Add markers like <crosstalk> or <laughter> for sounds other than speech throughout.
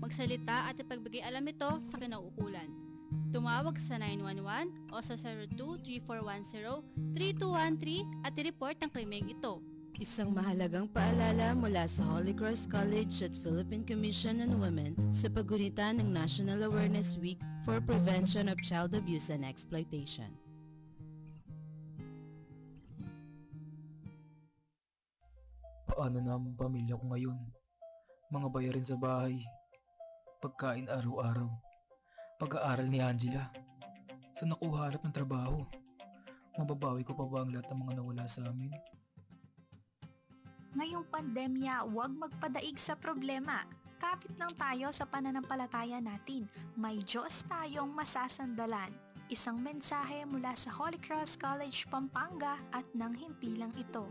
Magsalita at ipagbigay alam ito sa kinauukulan. Tumawag sa 911 o sa 02-3410-3213 at i-report ang krimeng ito. Isang mahalagang paalala mula sa Holy Cross College at Philippine Commission on Women sa pagunita ng National Awareness Week for Prevention of Child Abuse and Exploitation. Paano na ang pamilya ko ngayon? Mga bayarin sa bahay. Pagkain araw-araw. Pag-aaral ni Angela. Saan ako hanap ng trabaho? Mababawi ko pa ba ang lahat ng mga nawala sa amin? Ngayong pandemya, huwag magpadaig sa problema. Kapit lang tayo sa pananampalataya natin. May Diyos tayong masasandalan. Isang mensahe mula sa Holy Cross College Pampanga at nang himpilang ito.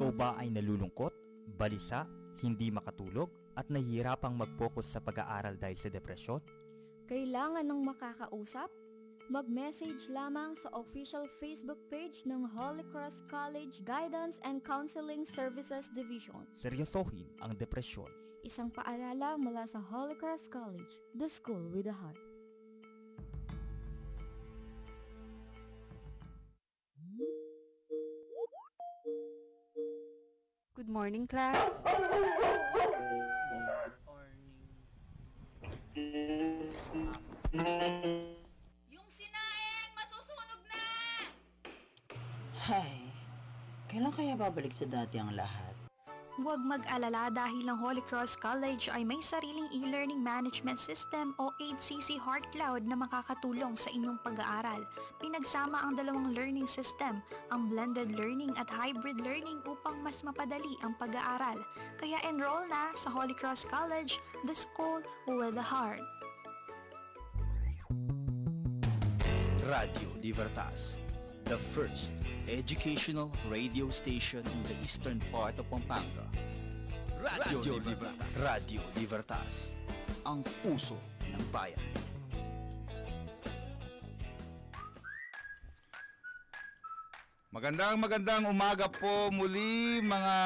Ikaw ba ay nalulungkot, balisa, hindi makatulog, at nahihirapang mag-focus sa pag-aaral dahil sa depresyon? Kailangan ng makakausap? Mag-message lamang sa official Facebook page ng Holy Cross College Guidance and Counseling Services Division. Seryosohin ang depresyon. Isang paalala mula sa Holy Cross College, the school with a heart. Good morning, class. Yung sinaing, masusunog na! Hay, kailan kaya babalik sa dati ang lahat? Huwag mag-alala dahil ang Holy Cross College ay may sariling e-learning management system o 8CC Heart Cloud na makakatulong sa inyong pag-aaral. Pinagsama ang dalawang learning system, ang blended learning at hybrid learning upang mas mapadali ang pag-aaral. Kaya enroll na sa Holy Cross College, the school with a heart. Radio Libertas, the first educational radio station in the eastern part of Pampanga. Radio, Libertas. Radio Libertas, ang puso ng bayan. Magandang magandang umaga po muli mga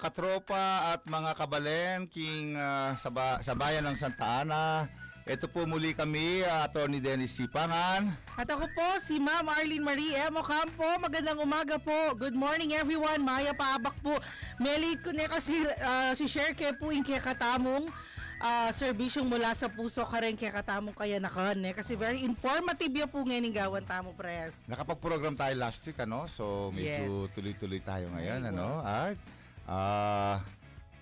katropa at mga kabalen king ah, sa, ba- sa bayan ng Santa Ana. Ito po muli kami, uh, Attorney Dennis Sipangan. At ako po, si Ma'am Arlene Marie M. Ocampo. Magandang umaga po. Good morning everyone. Maya Paabak po. Meli ko ne kasi uh, si Sherke po yung katamong uh, serbisyong mula sa puso ka rin kaya katamong kaya nakan eh. Kasi very informative yan po ngayon ng gawan tamo press. Nakapag-program tayo last week, ano? So medyo Yes. tuloy-tuloy tayo ngayon, Ay, ano? At ah,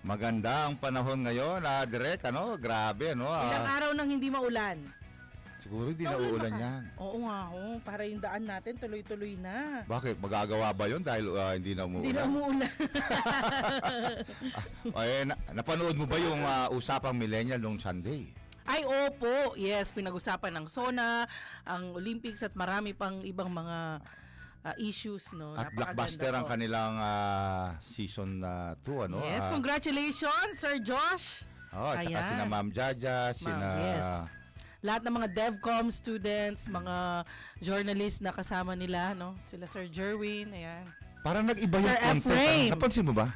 maganda ang panahon ngayon, ah, direct, ano? Grabe, ano? ah, Ilang araw nang hindi maulan. siguro hindi na ba uulan ka? yan. Oo nga ho. Para yung daan natin tuloy-tuloy na. Bakit? Magagawa ba yun dahil ah, hindi na umuulan? Hindi na umuulan. Ay, <laughs> na- napanood mo ba yung ah, usapang millennial nung Sunday? Ay, opo. Yes, pinag-usapan ng SONA, ang Olympics at marami pang ibang mga ah, issues, no? At blockbuster ang kanilang ah, season 2, ano? Yes, Ah, congratulations, Sir Josh. Oh, at saka sina Ma'am Jaja, sina... yes. Lahat ng mga DevCom students, mga journalists na kasama nila, no? Sila Sir Jerwin, ayan. Parang nag-iba yung Sir content. Efraim. Napansin mo ba?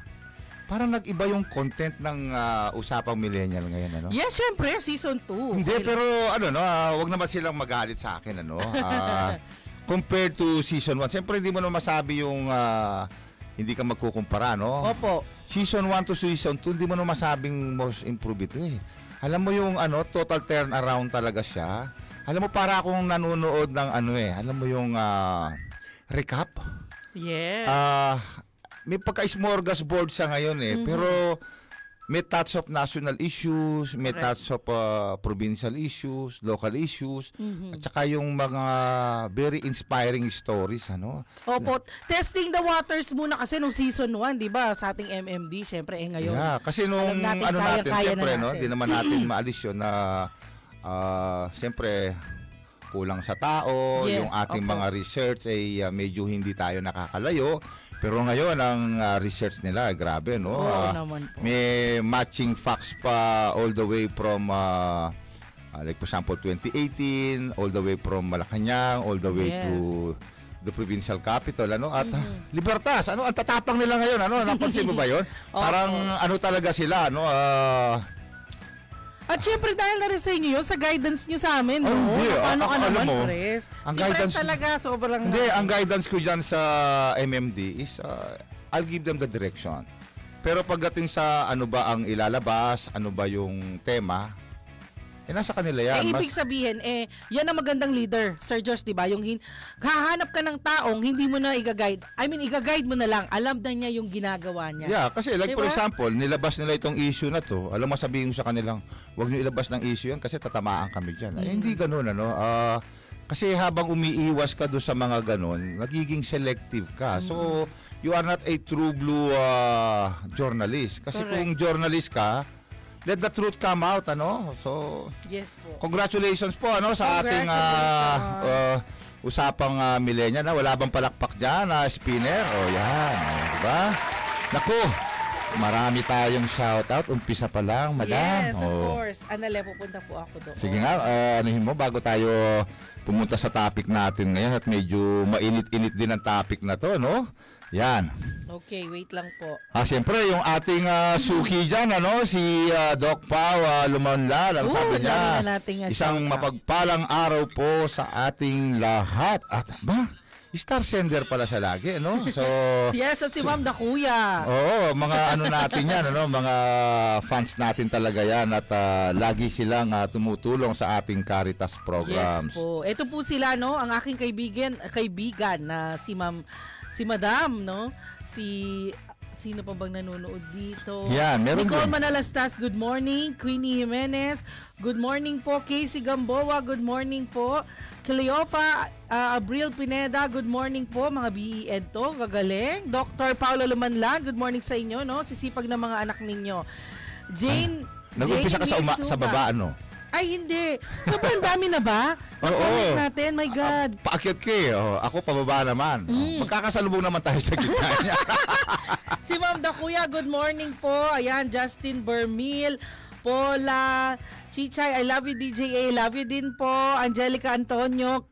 Parang nag-iba yung content ng ah, usapang millennial ngayon, ano? Yes, syempre, season 2. Hindi, pero ano, no, ah, wag naman silang magalit sa akin, ano? <laughs> Ah, compared to season 1, siyempre hindi mo na masabi yung ah, hindi ka magkukumpara, no? Opo. Season 1 to season 2, hindi mo na masabing most improved ito eh. Alam mo yung ano, total turnaround talaga siya. Alam mo para akong nanonood ng ano eh, alam mo yung ah, recap. Yes. Ah, may pagka-smorgasbord siya ngayon eh, Mhm. pero may touch of national issues, may Correct. touch of uh, provincial issues, local issues, Mhm. at saka yung mga very inspiring stories, ano? Opo, testing the waters muna kasi nung season 1, 'di ba? Sa ating MMD, syempre eh ngayon. Yeah, kasi nung alam natin, ano natin, kaya-kaya na siyempre, no, natin. di naman natin <clears throat> maalis yun na ah, siyempre kulang sa tao, Yes, yung ating opo. mga research ay ah, medyo hindi tayo nakakalayo. Pero ngayon ang ah, research nila grabe no. Oo Ah, naman po. may matching facts pa all the way from ah, ah, like for example 2018 all the way from Malacanang all the way Yes. to the provincial capital ano at Mhm. Libertas ano ang tatapang nila ngayon ano napansin mo ba yon <laughs> parang ano talaga sila ano ah, At syempre dahil na rin sa inyo yun, sa guidance nyo sa amin, Oh, no? hindi. Paano Ako- ka alam naman, mo, Pres? ang si guidance- Pres talaga, sobrang... hindi ang guidance ko diyan sa MMD is ah, I'll give them the direction pero pagdating sa ano ba ang ilalabas ano ba yung tema eh nasa kanila yan eh, ibig sabihin, eh, yan ang magandang leader, Sir Josh, di ba? Yung hin- hahanap ka ng taong hindi mo na i-guide. I mean, i-guide mo na lang. Alam na niya yung ginagawa niya. Yeah, kasi like for Diba? example, nilabas nila itong issue na to. Alam mo sabihin ko sa kanilang, huwag niyo ilabas ng issue yan kasi tatamaan kami diyan. Eh, Mm. hindi ganoon ano. Ah, kasi habang umiiwas ka do sa mga ganon, nagiging selective ka. So, you are not a true blue ah, journalist. Kasi Correct. kung journalist ka, let the truth come out ano. So, Yes po. congratulations po ano sa ating ah, ah, usapang uh, millennial na wala bang palakpak diyan na spinner. Oh, yan. Oh, diba? Naku, marami tayong shoutout. Umpisa pa lang, madam. Yes, of Oh. course. Anale, pupunta po ako doon. Sige nga, uh, anuhin mo bago tayo pumunta sa topic natin ngayon at medyo mainit-init din ang topic na to, no? Yan. Okay, wait lang po. Ah, siyempre, yung ating ah, suki dyan, ano, si ah, Doc Pao uh, Lumanlal, ang Oo, sabi niya, na ah, isang shoutout. mapagpalang araw po sa ating lahat. At ba, star sender pala siya lagi, no? So, <laughs> Yes, at si Ma'am da Kuya. Oo, mga ano natin yan, ano, mga fans natin talaga yan at ah, lagi silang ah, tumutulong sa ating Caritas programs. Yes po. Ito po sila no, ang aking kaibigan kaibigan na si Ma'am si Madam no, si sino pa bang nanonood dito? Yan, meron Nicole din. Manalastas, good morning. Queenie Jimenez, good morning po. Casey Gamboa, good morning po. Cleopa uh, Abril Pineda, good morning po. Mga BED to, gagaling. Dr. Paolo Lumanlan, good morning sa inyo. no Sisipag ng mga anak ninyo. Jane, Nag-umpisa ka sa, uma- Jane sa baba, ano? Ay, hindi. Sobrang dami na ba? <laughs> Oo. Comment natin, my God. Paakyat ka eh. Oh, ako pababa naman. Mm. Oh, magkakasalubong naman tayo sa gitna <laughs> niya. Si Ma'am da Kuya, good morning po. Ayan, Justin Bermil, Paula, Chichay, I love you DJA, love you din po. Angelica Antonio,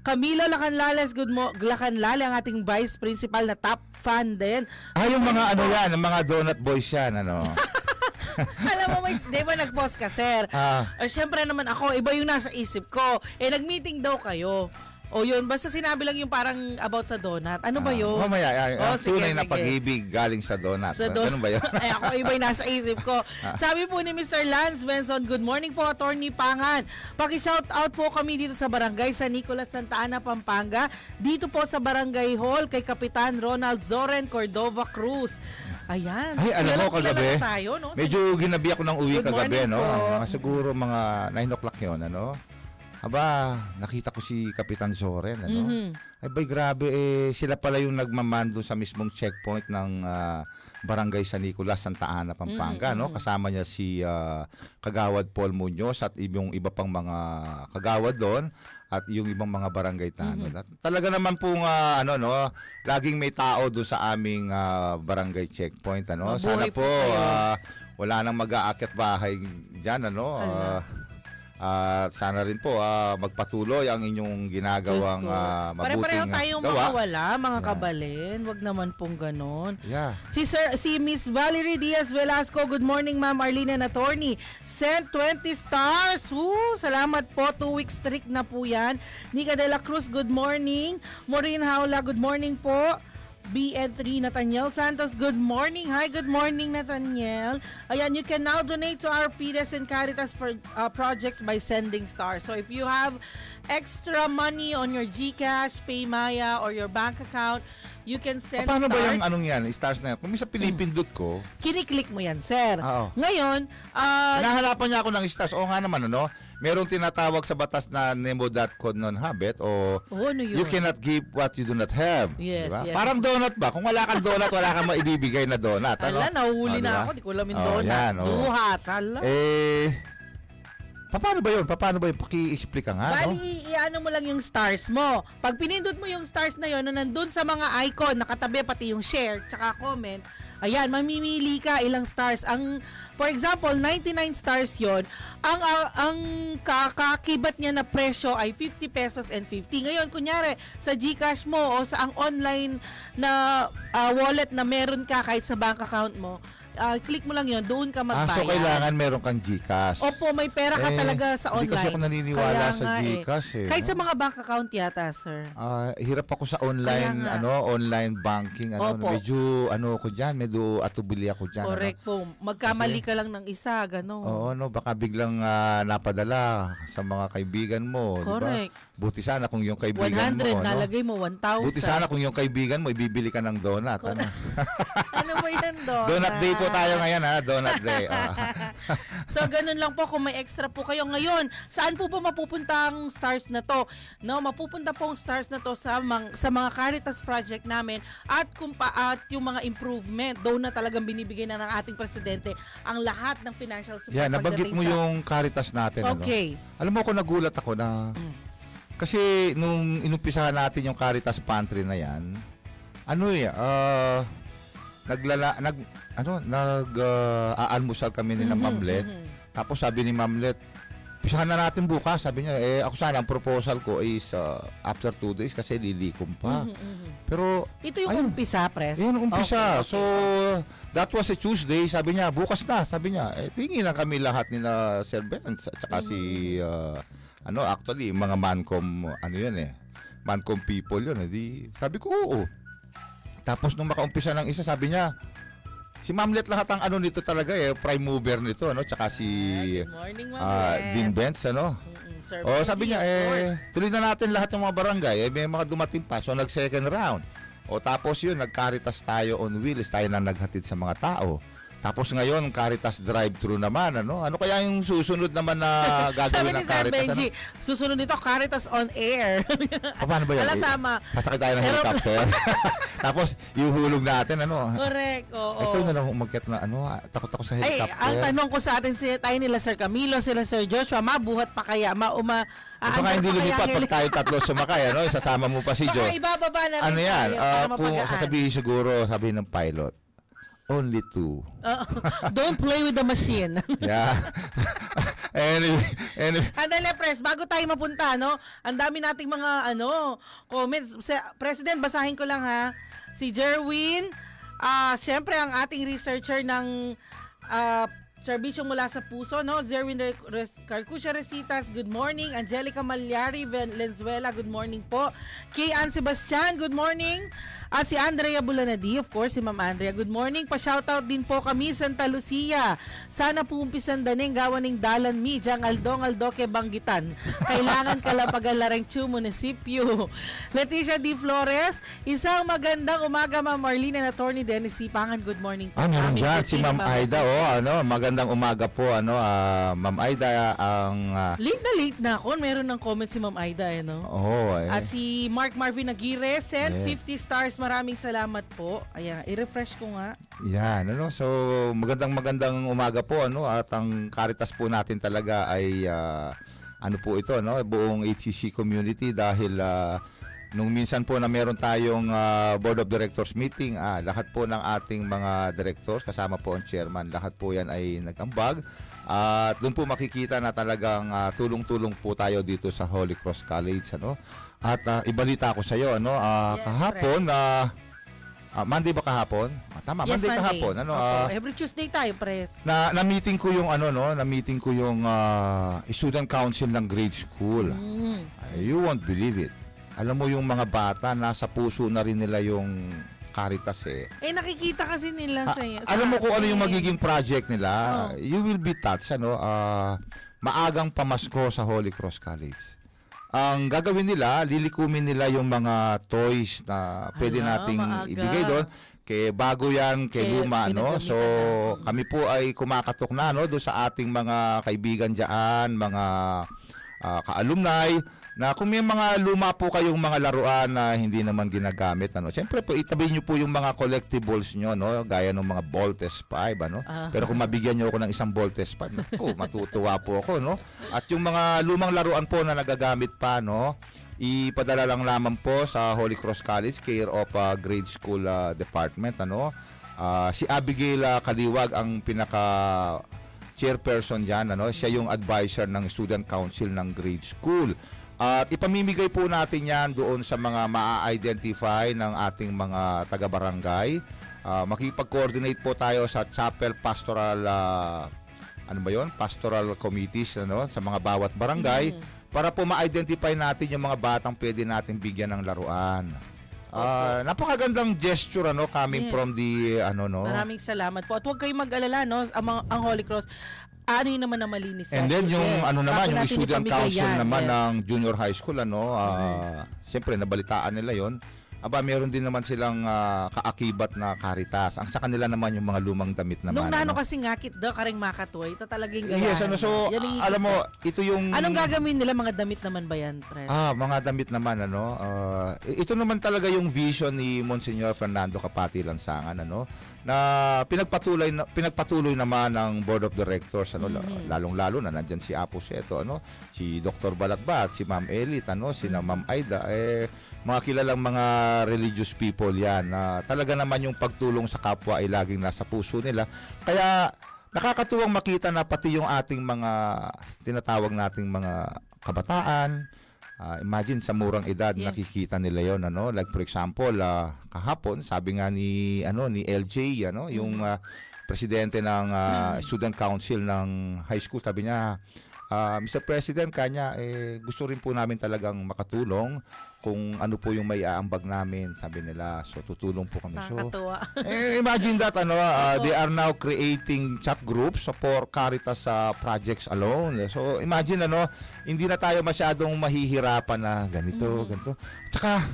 Camilo Lacanlales, good mo Lacanlale, ang ating vice principal na top fan din. ah, yung mga ano yan, yung mga donut boys yan, ano. <laughs> <laughs> Alam mo, may, di ba nag-post ka, sir? Ah. Eh, syempre naman ako, iba yung nasa isip ko. Eh, nag-meeting daw kayo. O yun, basta sinabi lang yung parang about sa donut. Ano ba yun? Mamaya, ay, Oh, ang sige, tunay na sige. pag-ibig galing sa donut. Sa don- Ganun ba yun? <laughs> Ay, ako iba yung nasa isip ko. <laughs> Ah. Sabi po ni Mr. Lance Benson, good morning po, Attorney Pangan. Paki-shout out po kami dito sa barangay sa Nicolas Santa Ana, Pampanga. Dito po sa Barangay Hall kay Kapitan Ronald Zoren Cordova Cruz. Ayan. Ay, alam mo, kagabi, na tayo, no? Medyo ginabi ako ng uwi Good kagabi, no? Mga siguro mga 9 o'clock yun, ano? Aba, nakita ko si Kapitan Soren, ano? Mhm. Ay, bay, grabe, eh, sila pala yung nagmaman doon sa mismong checkpoint ng ah, Barangay San Nicolas, Santa Ana, Pampanga, Mhm, no? Kasama niya si ah, Kagawad Paul Muñoz at yung iba pang mga kagawad doon at yung ibang mga barangay tanod. Mhm. At talaga naman pong ah, ano no, laging may tao doon sa aming ah, barangay checkpoint ano. Mabuhay Sana po po ah, wala nang mag-aakyat bahay diyan ano. Hala. Ah, at sana rin po ah, magpatuloy ang inyong ginagawang ah, Pare-pareho mabuting tayong gawa. makawala, mga Yeah. kabalin. Wag naman pong ganon. Yeah. Si Sir, si Miss Valerie Diaz Velasco, good morning Ma'am Arlene and Attorney. Sent 20 stars. Woo, salamat po. Two week streak na po yan. Nika de la Cruz, good morning. Maureen Haula, good morning po. BN3 Nathaniel Santos, good morning. Hi, good morning Nathaniel. Ayan, you can now donate to our Fides and Caritas pro- uh, projects by sending stars. So if you have extra money on your GCash, Paymaya, or your bank account, You can send Paano stars. ba yung anong yan, stars na yan? Kung minsan pinipindot ko, Kiniklik mo yan, sir. Oo. Ngayon, ah, Hinahanapan niya ako ng stars. Oo nga naman, ano? Merong tinatawag sa batas na nemo.con non habet o oh, ano yun? you cannot give what you do not have. Yes, Diba? yes. Parang donut ba? Kung wala kang donut, wala kang maibibigay na donut. Ano? Ala, nahuhuli Oh, na diba? ako. Di ko alam yung Oh, donut. yan, oh. Duhat. Hala. Eh, paano ba yun? Paano ba yun? Paki-explain ka nga, no? Bali, i-ano mo lang yung stars mo. Pag pinindot mo yung stars na yon na nandun sa mga icon, nakatabi pati yung share, tsaka comment, ayan, mamimili ka ilang stars. Ang, for example, 99 stars yon ang, ang, ang kakakibat niya na presyo ay 50 pesos and 50. Ngayon, kunyari, sa Gcash mo o sa ang online na ah, wallet na meron ka kahit sa bank account mo, ah, click mo lang yon doon ka Ah, magbayad. so kailangan meron kang Gcash. Opo, may pera ka Eh, talaga sa online. Hindi kasi ako naniniwala Kaya sa eh. Gcash eh. Kahit no? sa mga bank account yata, sir. Ah, hirap ako sa online ano, online banking ano, Opo. medyo ano ko diyan, medyo atubili ako diyan. Correct po. Magkamali ka lang ng isa, gano'n. Oo, no, baka biglang ah, napadala sa mga kaibigan mo, di ba? Buti sana kung yung kaibigan 100, mo, ano? nalagay mo 1,000. Buti sana kung yung kaibigan mo ibibili ka ng donut, ano? <laughs> ano ba yan, donut? donut day po tayo ngayon, ha? Donut day. ah. <laughs> so, ganun lang po kung may extra po kayo ngayon. Saan po ba mapupunta ang stars na to? No, mapupunta po ang stars na to sa, mang, sa mga Caritas project namin at kung pa, at yung mga improvement. Though na talagang binibigay na ng ating presidente ang lahat ng financial support Yan, nabanggit mo sa- yung Caritas natin, Okay. ano? Alam mo ako nagulat ako na kasi nung inumpisahan natin yung Caritas Pantry na yan, ano eh, ah, naglala nag ano nag ah, aalmusal kami ni Mhm, Mamlet. mhm. Tapos sabi ni Mamlet, pisahan na natin bukas. Sabi niya, eh ako sana ang proposal ko is ah, after two days kasi lilikom pa. Mhm, mhm. Pero Ito yung ayun, umpisa, pres. Yan, umpisa. Okay, okay. So, that was a Tuesday. Sabi niya, bukas na. Sabi niya, eh, tingin na kami lahat nila Sir Benz. At saka si, Mm-hmm. uh, ano, actually, mga mancom, ano yun eh. Mancom people yun. Eh. Di, sabi ko, oo. Tapos nung makaumpisa ng isa, sabi niya, si Mamlet lahat ang ano nito talaga eh, prime mover nito, ano, tsaka si Good morning, Mamlet. Dean Benz, ano. Mm, Sir Oh, sabi niya, eh, tuloy na natin lahat ng mga barangay. Eh, may mga dumating pa. So, nag-second round. O tapos yun, nag-Caritas tayo on wheels. Tayo na naghatid sa mga tao. Tapos ngayon, Caritas drive-thru naman. Ano ano kaya yung susunod naman na <laughs> Sabi gagawin ni ng Sir Caritas? Benji, Ano? susunod nito, Caritas on air. O, paano ba yan? Alam, sama. Sasakay tayo ng helicopter. <laughs> Tapos, ihuhulog natin. Ano? Correct, oo. Ikaw na lang umakyat na ano, ah, takot ako sa Ay, helicopter. ang tanong ko sa atin, si, tayo nila Sir Camilo, sila Sir Joshua, mabuhat pa kaya? Mauma, Baka hindi lumipat pag tayo tatlo sumakay, ano? Isasama mo pa si Baka Joe. ibababa na rin Ano yan? tayo ah, para kung sasabihin siguro, sabihin ng pilot, only two. Oo. don't play with the machine. <laughs> Yeah. <laughs> anyway, anyway. Andale, Pres, bago tayo mapunta, no? Ang dami nating mga, ano, comments. Sa, President, basahin ko lang, ha? Si Jerwin, ah, syempre, ang ating researcher ng ah, Serbisyong mula sa puso, no? Zerwin Carcusia Resitas, good morning. Angelica Malyari Valenzuela, good morning po. Kay Ann Sebastian, good morning. At si Andrea Bulanadi, of course, si Ma'am Andrea, good morning. Pa-shoutout din po kami, Santa Lucia. Sana po umpisan daning gawan ng dalan mi, Jang Aldong Aldoke Banggitan. Kailangan <laughs> kalapagan lareng chu munisipyo. Leticia D. Flores, isang magandang umaga, Ma'am Marlene and Attorney Dennis Sipangan. Good morning po Ah, sa amin. dyan. Si Ma'am Aida, oh, ano, magandang umaga po, ano, ah, Ma'am Aida, ang, ah, Late na late na ako. Meron ng comment si Ma'am Aida, eh, no? oh, eh. At si Mark Marvin Aguirre, send Yeah. 50 stars. Maraming salamat po. Ayan, i-refresh ko nga. Yan, ano, so magandang magandang umaga po, ano, at ang Caritas po natin talaga ay ah, ano po ito, no, buong HCC community dahil ah, nung minsan po na meron tayong ah, board of directors meeting, ah, lahat po ng ating mga directors kasama po ang chairman, lahat po yan ay nagambag. At doon po makikita na talagang ah, tulong-tulong po tayo dito sa Holy Cross College, ano. At ah, ibalita ko sa iyo, ano, ah, Yes, kahapon na Monday ba kahapon? Ah, tama, yes, Monday, kahapon. Ano, Opo, ah, every Tuesday tayo, press. na na meeting ko yung ano no, na meeting ko yung ah, student council ng grade school. Mm. You won't believe it. Alam mo yung mga bata nasa puso na rin nila yung Caritas eh. Eh, nakikita kasi nila Ah, sa alam mo kung ano yung magiging project nila? Oh. You will be touched ano, ah, maagang pamasko sa Holy Cross College. Ang gagawin nila, lilikumin nila yung mga toys na pwede Hala, nating maaga. ibigay doon. Kay bago yan, kay Kaya luma, no? So, kami po ay kumakatok na, no? Doon sa ating mga kaibigan dyan, mga ah, ka-alumni, na kung may mga luma po kayong mga laruan na hindi naman ginagamit, ano? Siyempre po, itabi nyo po yung mga collectibles nyo, no? Gaya ng mga Voltes 5, ano? Ah. Pero kung mabigyan nyo ako ng isang Voltes 5, naku, <laughs> matutuwa po ako, no? At yung mga lumang laruan po na nagagamit pa, no? Ipadala lang lamang po sa Holy Cross College, care of uh, Grade School uh, Department, ano? Ah, si Abigail uh, Kaliwag ang pinaka chairperson diyan ano siya yung advisor ng student council ng grade school at ipamimigay po natin yan doon sa mga maa-identify ng ating mga taga-barangay. Ah, makipag-coordinate po tayo sa chapel pastoral ah, ano ba 'yon? Pastoral committees ano sa mga bawat barangay para po ma-identify natin yung mga batang pwede natin bigyan ng laruan. Ah, napakagandang gesture ano coming Yes. from the ano no. Maraming salamat po. At huwag kayong mag-alala, no? Ang, ang Holy Cross, ano yun naman na malinis. And then yung Yes. ano naman, yung student council yan, naman yes. Mm-hmm. ng junior high school ano, ah, siyempre nabalitaan nila 'yon. Aba, meron din naman silang ah, kaakibat na karitas. Ang sa kanila naman yung mga lumang damit naman. Nung nano ano. kasi ngakit daw, karing makatoy, ito talagang gayahan. Yes, ano, so, Yan ang alam mo, ito yung... Anong gagawin nila? Mga damit naman ba yan, Fred? Ah, mga damit naman ano. ah, ito naman talaga yung vision ni Monsignor Fernando Kapati Lansangan ano na pinagpatuloy na, pinagpatuloy naman ng Board of Directors ano Mhm. lalong-lalo na nandiyan si Apo Seto ano, si Dr. Balatbat, si Ma'am Elit ano, si na Ma'am Aida eh mga kilalang mga religious people yan na talaga naman yung pagtulong sa kapwa ay laging nasa puso nila. Kaya nakakatuwang makita na pati yung ating mga tinatawag nating mga kabataan, ah, imagine sa murang edad Yes. nakikita nila yon ano like for example ah, kahapon sabi nga ni ano ni LJ ano yung ah, presidente ng ah, student council ng high school sabi niya ah, Mr. President kanya eh gusto rin po namin talagang makatulong kung ano po yung may aambag namin sabi nila so tutulong po kami so eh, imagine that ano uh, they are now creating chat groups for Caritas uh, projects alone. So imagine ano, hindi na tayo masyadong mahihirapan na ganito, ganito. Tsaka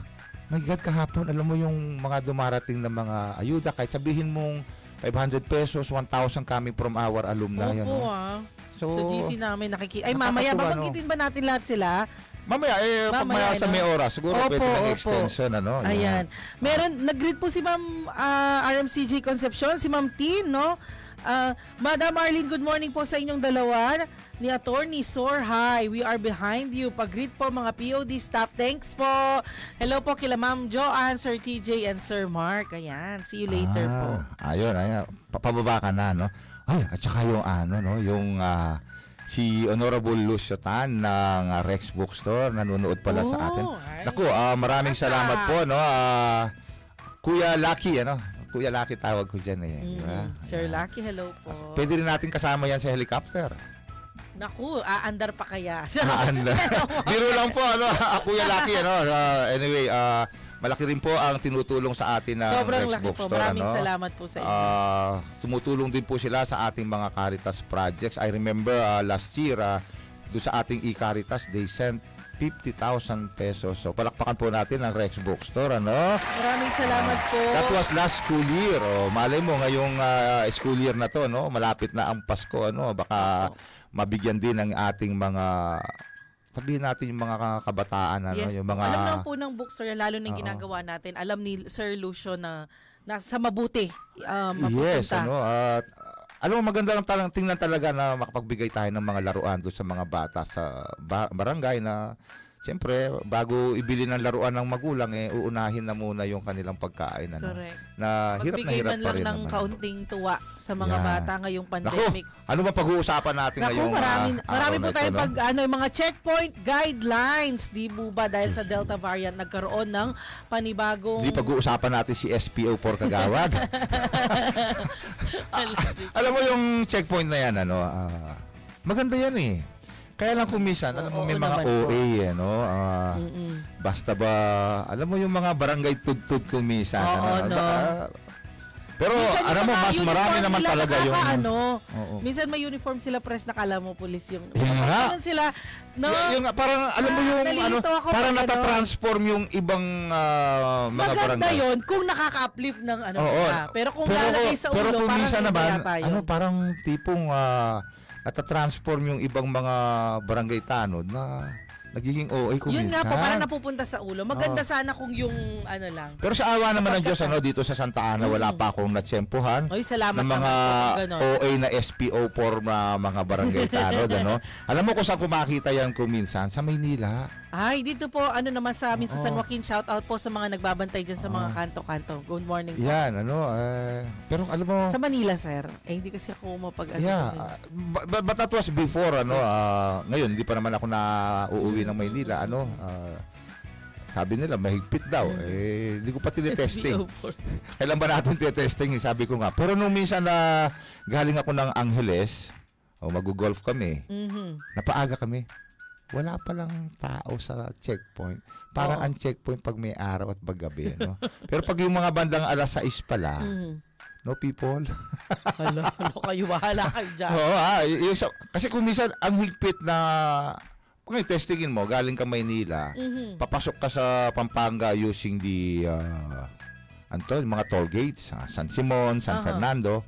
my God kahapon, alam mo yung mga dumarating na mga ayuda kahit sabihin mong 500 pesos, 1,000 coming from our alumni ano. Opo, ah. So, Sa GC namin nakiki... Ay, mamaya, babanggitin ba natin lahat sila? Mamaya, eh, Mamaya, maya sa ano? may oras, siguro Opo, pwede ng opo. extension, ano? yan. Ayan. Meron, nag-greet po si Ma'am ah, RMCG Concepcion, si Ma'am Tin, no? Ah, Madam Arlene, good morning po sa inyong dalawa. Ni Attorney Sor, hi. We are behind you. Pag-greet po mga POD staff. Thanks po. Hello po kila Ma'am Joanne, Sir TJ, and Sir Mark. Ayan. See you later po. Ah, Ayun, ayun. Papababa ka na, no? Ay, at saka yung ano, no? Yung ah, si Honorable Lucio Tan ng ah, Rex Bookstore nanonood pala sa atin. Oh. Naku, ah, maraming salamat po, no? Ah, Kuya Lucky, ano? Kuya Lucky tawag ko dyan eh. di ba? Mm, Sir Lucky, hello po. Pwede rin natin kasama yan sa helicopter. Naku, aandar pa kaya. Aanda. <laughs> Biro lang po, ano? Kuya Lucky, ano? Ah, anyway, ah, malaki rin po ang tinutulong sa atin ng Sobrang Rex laki po. Bookstore, Maraming ano? salamat po sa inyo. Ah, tumutulong din po sila sa ating mga Caritas projects. I remember ah, last year, uh, doon sa ating e-Caritas, they sent 50,000 pesos. So, palakpakan po natin ang Rex Bookstore, ano? Maraming salamat po. That was last school year. Oh, malay mo, ngayong ah, school year na to, no? Malapit na ang Pasko, ano? Baka mabigyan din ng ating mga sabihin natin yung mga kabataan ano Yes yung mga Alam naman po ng bookstore, lalo na ginagawa natin. Alam ni Sir Lucio na nasa mabuti uh, Yes, mapupunta. ano, at uh, alam mo maganda lang talang tingnan talaga na makapagbigay tayo ng mga laruan doon sa mga bata sa ba- barangay na Siyempre, bago ibili ng laruan ng magulang, eh, uunahin na muna yung kanilang pagkain. Ano? Correct. Na hirap na hirap man pa lang rin ng naman. kaunting tuwa sa mga Yan. bata ngayong Naku, pandemic. ano ba pag-uusapan natin Naku, ngayong marami, ah, marami po na tayo ito, no? pag ano, yung mga checkpoint guidelines, di po ba dahil sa Delta variant nagkaroon ng panibagong Hindi pag-uusapan natin si SPO4 Kagawad. <laughs> <laughs> alam mo yung checkpoint na yan, ano, ah, maganda yan eh. Kaya lang kumisan, alam mo may mga naman po. OA eh, no? Ah, Mm-mm. basta ba, alam mo yung mga barangay tugtog kumisan. Oo, ano, no. ba- Pero Minsan yung alam mo, mga mas marami naman nila talaga yung... nakakaano. Oo. Minsan may uniform sila press na kala mo pulis yung... Yun nga. Sila, no? Y- yung parang alam mo Ah, yung ano, nalilito ako parang pag ano. natatransform yung ibang ah, mga Maganda barangay. yon kung nakaka-uplift ng ano Oo. nila. Pero kung Pero- lalagay sa ulo, pero kung parang minsan iba naman, yata yun. ano, parang tipong uh, natatransform yung ibang mga barangay tanod na nagiging OA kung Yun nga po, parang napupunta sa ulo. Maganda Oo. sana kung yung ano lang. Pero sa awa naman ng Diyos, ano, dito sa Santa Ana, wala pa akong natsyempohan Oy, salamat ng mga naman. OA na SPO form na mga barangay tanod. ano? <laughs> Alam mo kung saan kumakita yan kung minsan? Sa Maynila. Ay, dito po, ano naman sa amin sa San Oo. Joaquin, shout out po sa mga nagbabantay dyan sa mga kanto-kanto. Good morning po. Yan, ano, eh, pero alam mo, Sa Manila, sir. Eh, hindi kasi ako mapag ano. Yeah, uh, but, but, but that was before ano, ah, ngayon hindi pa naman ako na uuwi ng Maynila, ano, ah, sabi nila mahigpit daw. Eh, hindi ko pa tinetesting. <laughs> <laughs> Kailan ba natin tinetesting? Eh, Sabi ko nga. Pero nung minsan na galing ako ng Angeles, o mag-golf kami, Mhm. napaaga kami. Wala pa lang tao sa checkpoint. Parang Oo. ang checkpoint pag may araw at paggabi. No? Pero pag yung mga bandang alas 6 pala, Mhm. no people. <laughs> Hala, ano kayo, bahala kayo dyan. Oo, ah, y- yung kasi kung minsan ang higpit na kung testingin mo, galing ka Maynila, Mhm. papasok ka sa Pampanga using the uh, anto, yung mga toll gates, ah, San Simon, San Aha. Fernando,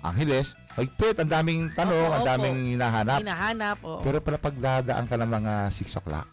Angeles, higpit, ang daming tanong, Opo, ang opo. daming hinahanap. Hinahanap, oo. Pero pala pagdadaan ka ng mga 6 o'clock,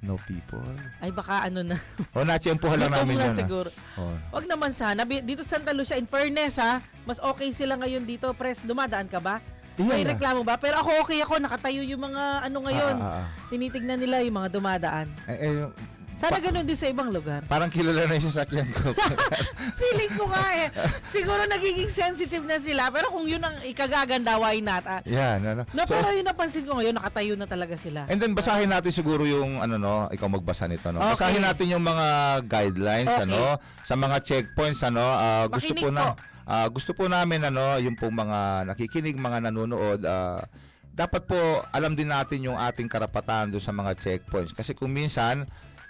no people. Ay, baka ano na. O, natsyempohan lang Gutom namin na yun. ah. siguro. Oh. Wag naman sana. Bi- Dito sa Santa Lucia, in fairness ha, mas okay sila ngayon dito. Press, dumadaan ka ba? Iyan May na. reklamo ba? Pero ako okay ako. Nakatayo yung mga ano ngayon. Ah, ah, ah. Tinitignan nila yung mga dumadaan. Eh, eh, yung- Sana ganun din sa ibang lugar. parang kilala na yung sasakyan ko. <laughs> Feeling ko nga eh. Siguro nagiging sensitive na sila. Pero kung yun ang ikagaganda, why not? Ah, Yan, ano. no, So, pero yun napansin ko ngayon, nakatayo na talaga sila. And then basahin natin siguro yung ano no, ikaw magbasa nito no. Okay. Basahin natin yung mga guidelines Okay. ano sa mga checkpoints ano. Ah, gusto Makinig po na po. ah, gusto po namin ano yung pong mga nakikinig, mga nanonood ah, dapat po alam din natin yung ating karapatan do sa mga checkpoints kasi kung minsan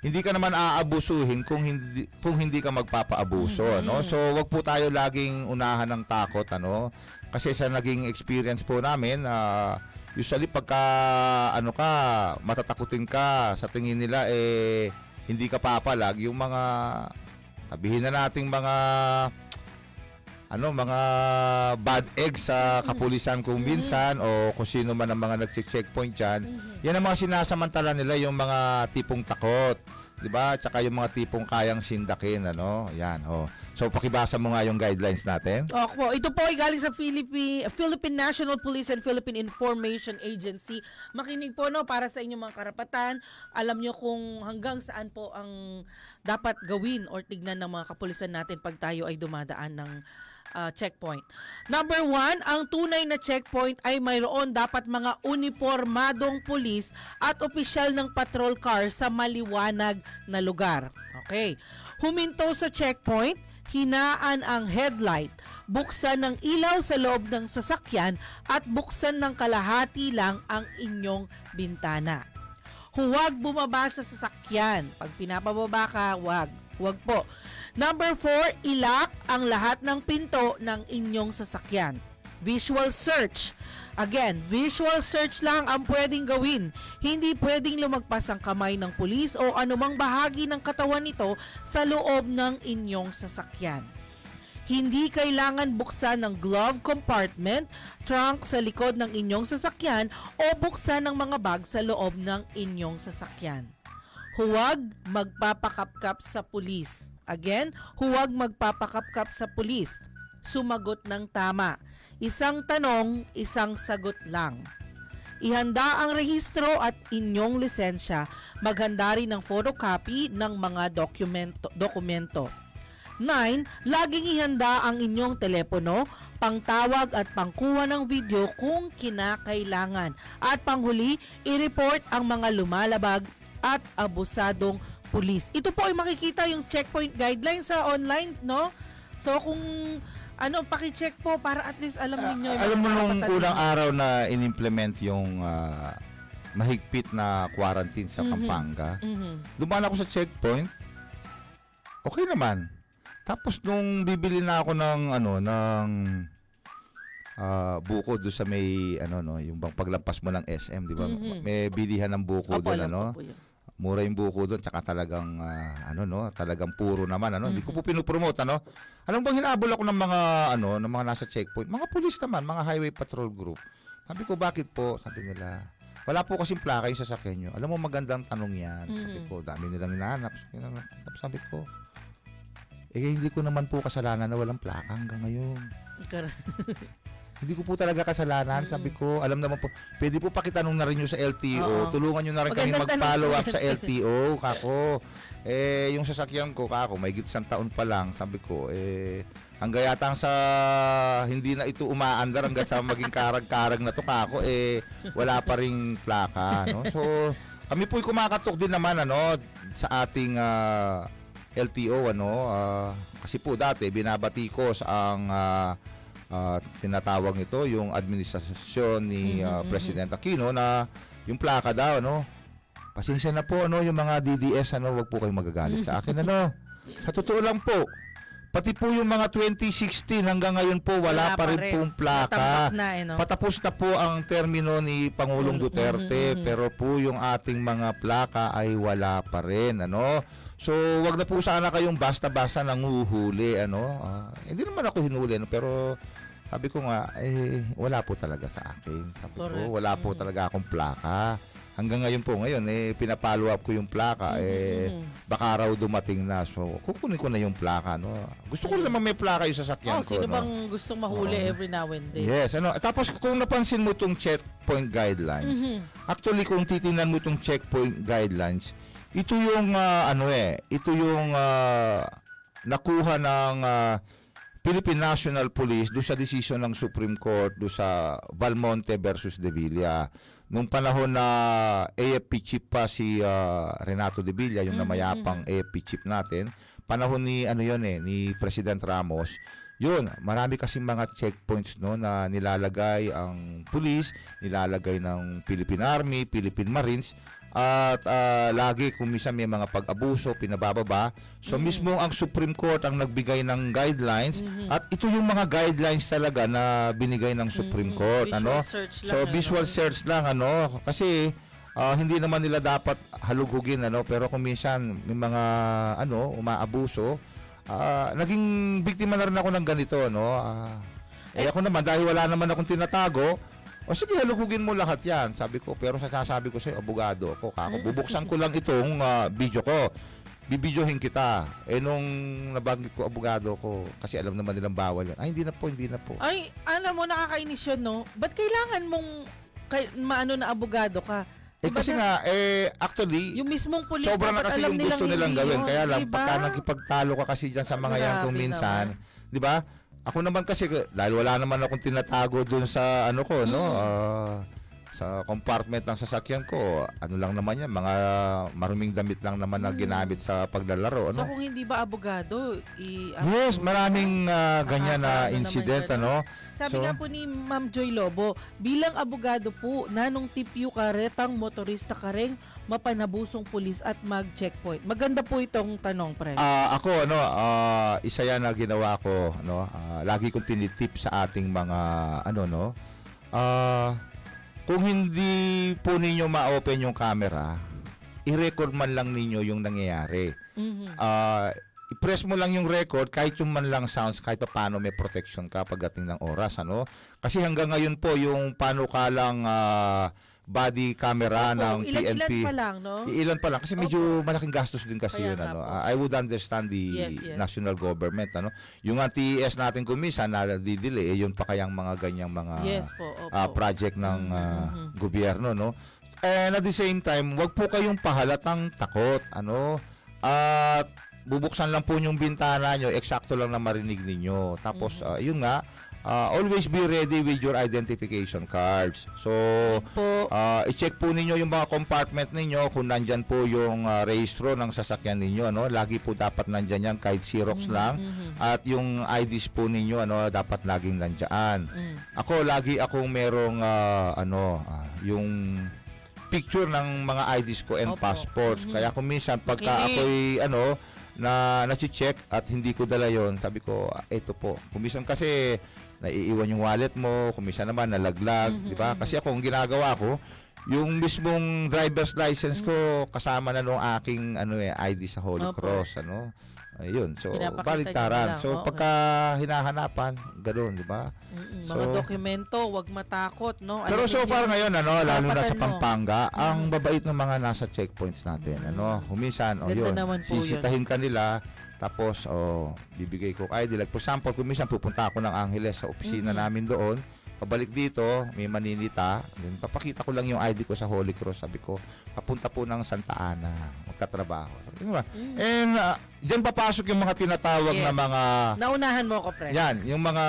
hindi ka naman aabusuhin kung hindi kung hindi ka magpapaabuso Mm-hmm. no. So wag po tayo laging unahan ng takot ano kasi sa naging experience po namin ah, usually pagka ano ka matatakutin ka sa tingin nila eh hindi ka papalag yung mga sabihin na nating mga ano mga bad eggs sa kapulisan kung minsan o kung sino man ang mga nagche-checkpoint diyan yan ang mga sinasamantala nila yung mga tipong takot 'di ba? Tsaka yung mga tipong kayang sindakin ano? Yan oh so pakibasa mo nga yung guidelines natin. Okay po. Ito po ay galing sa Philippine, Philippine National Police and Philippine Information Agency. Makinig po no para sa inyong mga karapatan. Alam nyo kung hanggang saan po ang dapat gawin or tignan ng mga kapulisan natin pag tayo ay dumadaan ng ah, checkpoint. Number one, ang tunay na checkpoint ay mayroon dapat mga uniformadong pulis at opisyal ng patrol car sa maliwanag na lugar. Okay. Huminto sa checkpoint, hinaan ang headlight, buksan ng ilaw sa loob ng sasakyan at buksan ng kalahati lang ang inyong bintana. Huwag bumaba sa sasakyan. Pag pinapababa ka, wag. Wag po. Number four, ilak ang lahat ng pinto ng inyong sasakyan. Visual search. Again, visual search lang ang pwedeng gawin. Hindi pwedeng lumagpas ang kamay ng pulis o anumang bahagi ng katawan nito sa loob ng inyong sasakyan. Hindi kailangan buksan ng glove compartment, trunk sa likod ng inyong sasakyan o buksan ng mga bag sa loob ng inyong sasakyan. Huwag magpapakapkap sa pulis. Again, huwag magpapakapkap sa pulis. Sumagot ng tama. Isang tanong, isang sagot lang. Ihanda ang rehistro at inyong lisensya. Maghanda rin ng photocopy ng mga dokumento. dokumento. 9. Laging ihanda ang inyong telepono, pangtawag at pangkuha ng video kung kinakailangan. At panghuli, i-report ang mga lumalabag at abusadong pulis. Ito po ay makikita yung checkpoint guidelines sa online, no? So kung ano, paki-check po para at least alam niyo yung alam mo nung unang araw na in-implement yung ah, mahigpit na quarantine sa Mhm. Pampanga Mhm. dumaan ako sa checkpoint okay naman Tapos nung bibili na ako ng ano ng ah, buko do sa may ano no, yung bang paglampas mo ng SM, di ba? Mhm. May bilihan ng buko doon ano. po yun. Mura yung buko doon, tsaka talagang ah, ano no, talagang puro naman ano. Hindi ko po pinopromote ano. Alam bang hinabol ako ng mga ano, ng mga nasa checkpoint, mga pulis naman, mga highway patrol group. Sabi ko, bakit po? Sabi nila, wala po kasing plaka yung sasakyan nyo. Alam mo, magandang tanong yan. Sabi Mhm. ko, dami nilang hinahanap. Sabi ko, eh hindi ko naman po kasalanan na walang plaka hanggang ngayon. <laughs> Hindi ko po talaga kasalanan. Sabi ko, alam naman po, pwede po pakitanong na rin nyo sa LTO. Oo. Tulungan nyo na rin kami Magandang mag-follow up sa LTO, <laughs> kako. Eh, yung sasakyan ko, kako, may isang taon pa lang. Sabi ko, eh, hanggang yatang sa hindi na ito umaandar hanggang sa maging karag-karag na to, kako, eh, wala pa ring plaka. No? So, kami po'y kumakatok din naman, ano, sa ating ah, LTO, ano, ah, kasi po dati, binabati ko sa ang ah, ah, tinatawag nito yung administrasyon ni ah, Mhm, mhm. President Aquino na yung plaka daw ano pasensya na po ano yung mga DDS ano wag po kayong magagalit sa akin ano <laughs> sa totoo lang po pati po yung mga 2016 hanggang ngayon po wala, Wala pa rin rin. pong plaka na, eh, no? patapos na po ang termino ni Pangulong Mhm, Duterte mhm. pero po yung ating mga plaka ay wala pa rin ano So, wag na po sana kayong basta-basta nanguhuli, ano. Ah, hindi naman ako hinuli, ano, pero sabi ko nga, eh, wala po talaga sa akin. Sabi Correct. ko, wala po talaga akong plaka. Hanggang ngayon po, ngayon, eh, pinapalo up ko yung plaka, eh, Mhm. baka raw dumating na. So, kukunin ko na yung plaka, no. Gusto ko naman may plaka yung sasakyan Oh, ko, sino no. bang gustong mahuli Oo. every now and then? Yes, ano. Tapos kung napansin mo itong checkpoint guidelines, Mhm. actually kung titingnan mo itong checkpoint guidelines, ito yung ah, ano eh, ito yung ah, nakuha ng ah, Philippine National Police do sa decision ng Supreme Court do sa Valmonte versus De Villa. Nung panahon na AFP chief pa si ah, Renato De Villa, yung Mhm, namayapang AFP chief natin, panahon ni ano yon eh, ni President Ramos, yun, marami kasing mga checkpoints no na nilalagay ang police, nilalagay ng Philippine Army, Philippine Marines at ah, lagi kung minsan may mga pag-abuso, pinabababa. So mismo ang Supreme Court ang nagbigay ng guidelines Mhm. at ito yung mga guidelines talaga na binigay ng Supreme Mhm. Court, Visual ano? search lang, so ano? visual search lang ano kasi ah, hindi naman nila dapat halugugin ano pero kung minsan may mga ano umaabuso ah, naging biktima na rin ako ng ganito no Ah, eh ako naman dahil wala naman akong tinatago o sige, halugugin mo lahat yan. Sabi ko, pero sasabi ko sa'yo, abogado ako. Kako, bubuksan ko lang itong ah, video ko. Bibidyohin kita. Eh, nung nabanggit ko, abogado ko, kasi alam naman nilang bawal yun. Ay, hindi na po, hindi na po. Ay, alam mo, nakakainis yun, no? Ba't kailangan mong kay, maano na abogado ka? Eh, Diba kasi na- nga, eh, actually, yung mismong pulis Sobra na kasi alam yung nilang gusto nilang hindi gawin. yun, Kaya lang, diba? pagka nakipagtalo ka kasi dyan sa mga yan kung minsan, di ba? Ako naman kasi, dahil wala naman akong tinatago dun sa ano ko, no? Mm. ah, sa compartment ng sasakyan ko, ano lang naman yan, mga maruming damit lang naman na Mm. ginamit sa paglalaro, So ano? kung hindi ba abogado, i Yes, maraming ah, ganyan na Nakakaano incident, ano? Sabi So, nga po ni Ma'am Joy Lobo, bilang abogado po, nanong tipyo karetang motorista ka rin, mapanabusong pulis at mag-checkpoint. Maganda po itong tanong, pre. Ah, ako ano, ah, isa yan na ginawa ko, ano, ah, lagi kong tinitip sa ating mga ano no. Ah, kung hindi po ninyo ma-open yung camera, i-record man lang ninyo yung nangyayari. Mhm. Ah, i-press mo lang yung record kahit yung man lang sounds kahit pa paano may protection ka pagdating ng oras ano kasi hanggang ngayon po yung panukalang ah, body camera Opo, ng PNP pa lang, no? ilan pa lang kasi medyo malaking gastos din kasi Kaya yun ano po. Ah, I would understand the Yes, yes. national government ano yung nga TES natin kumisa na didili eh, yun pa kayang mga ganyang mga Yes po, opo. ah, project ng ah, mhm. gobyerno no and at the same time wag po kayong pahalatang takot ano at bubuksan lang po yung bintana nyo eksakto lang na marinig ninyo tapos Mhm. ah, yun nga ah, always be ready with your identification cards so po Ah, i-check po ninyo yung mga compartment ninyo kung nandyan po yung ah, rehistro ng sasakyan ninyo ano lagi po dapat nandyan yan kahit Xerox Mhm, lang mhm. at yung IDs po ninyo ano dapat laging nandyan Mm. ako lagi akong merong ah, ano ah, yung picture ng mga IDs ko and Opo. passports Mhm. kaya kung minsan pagka ako'y ano na na-check at hindi ko dala yon sabi ko, eto po. Kumisan kasi naiiwan yung wallet mo, kumisan naman nalaglag, Mhm, di ba? Kasi ako, ang ginagawa ko, yung mismong driver's license ko kasama na nung aking ano eh ID sa Holy Opo. Cross ano. Ayun. So baligtaran. So Okay. pagka hinahanapan, ganoon, di ba? Mm-mm, So- mga dokumento, wag matakot, no? Pero Alamin so far ngayon ano, lalo na sa mo. Pampanga, ang babait ng mga nasa checkpoints natin, ano, humisan o Ganda yun. Sisitahin ka nila tapos oh, bibigay ko ID like for example, kung minsan pupunta ako ng Angeles sa opisina Mhm. namin doon, pabalik dito, may maninita, then papakita ko lang yung ID ko sa Holy Cross, sabi ko, papunta po ng Santa Ana, magkatrabaho. Di ba? Mm. And uh, diyan papasok yung mga tinatawag na Yes. mga Naunahan mo ko, pre. yan, yung mga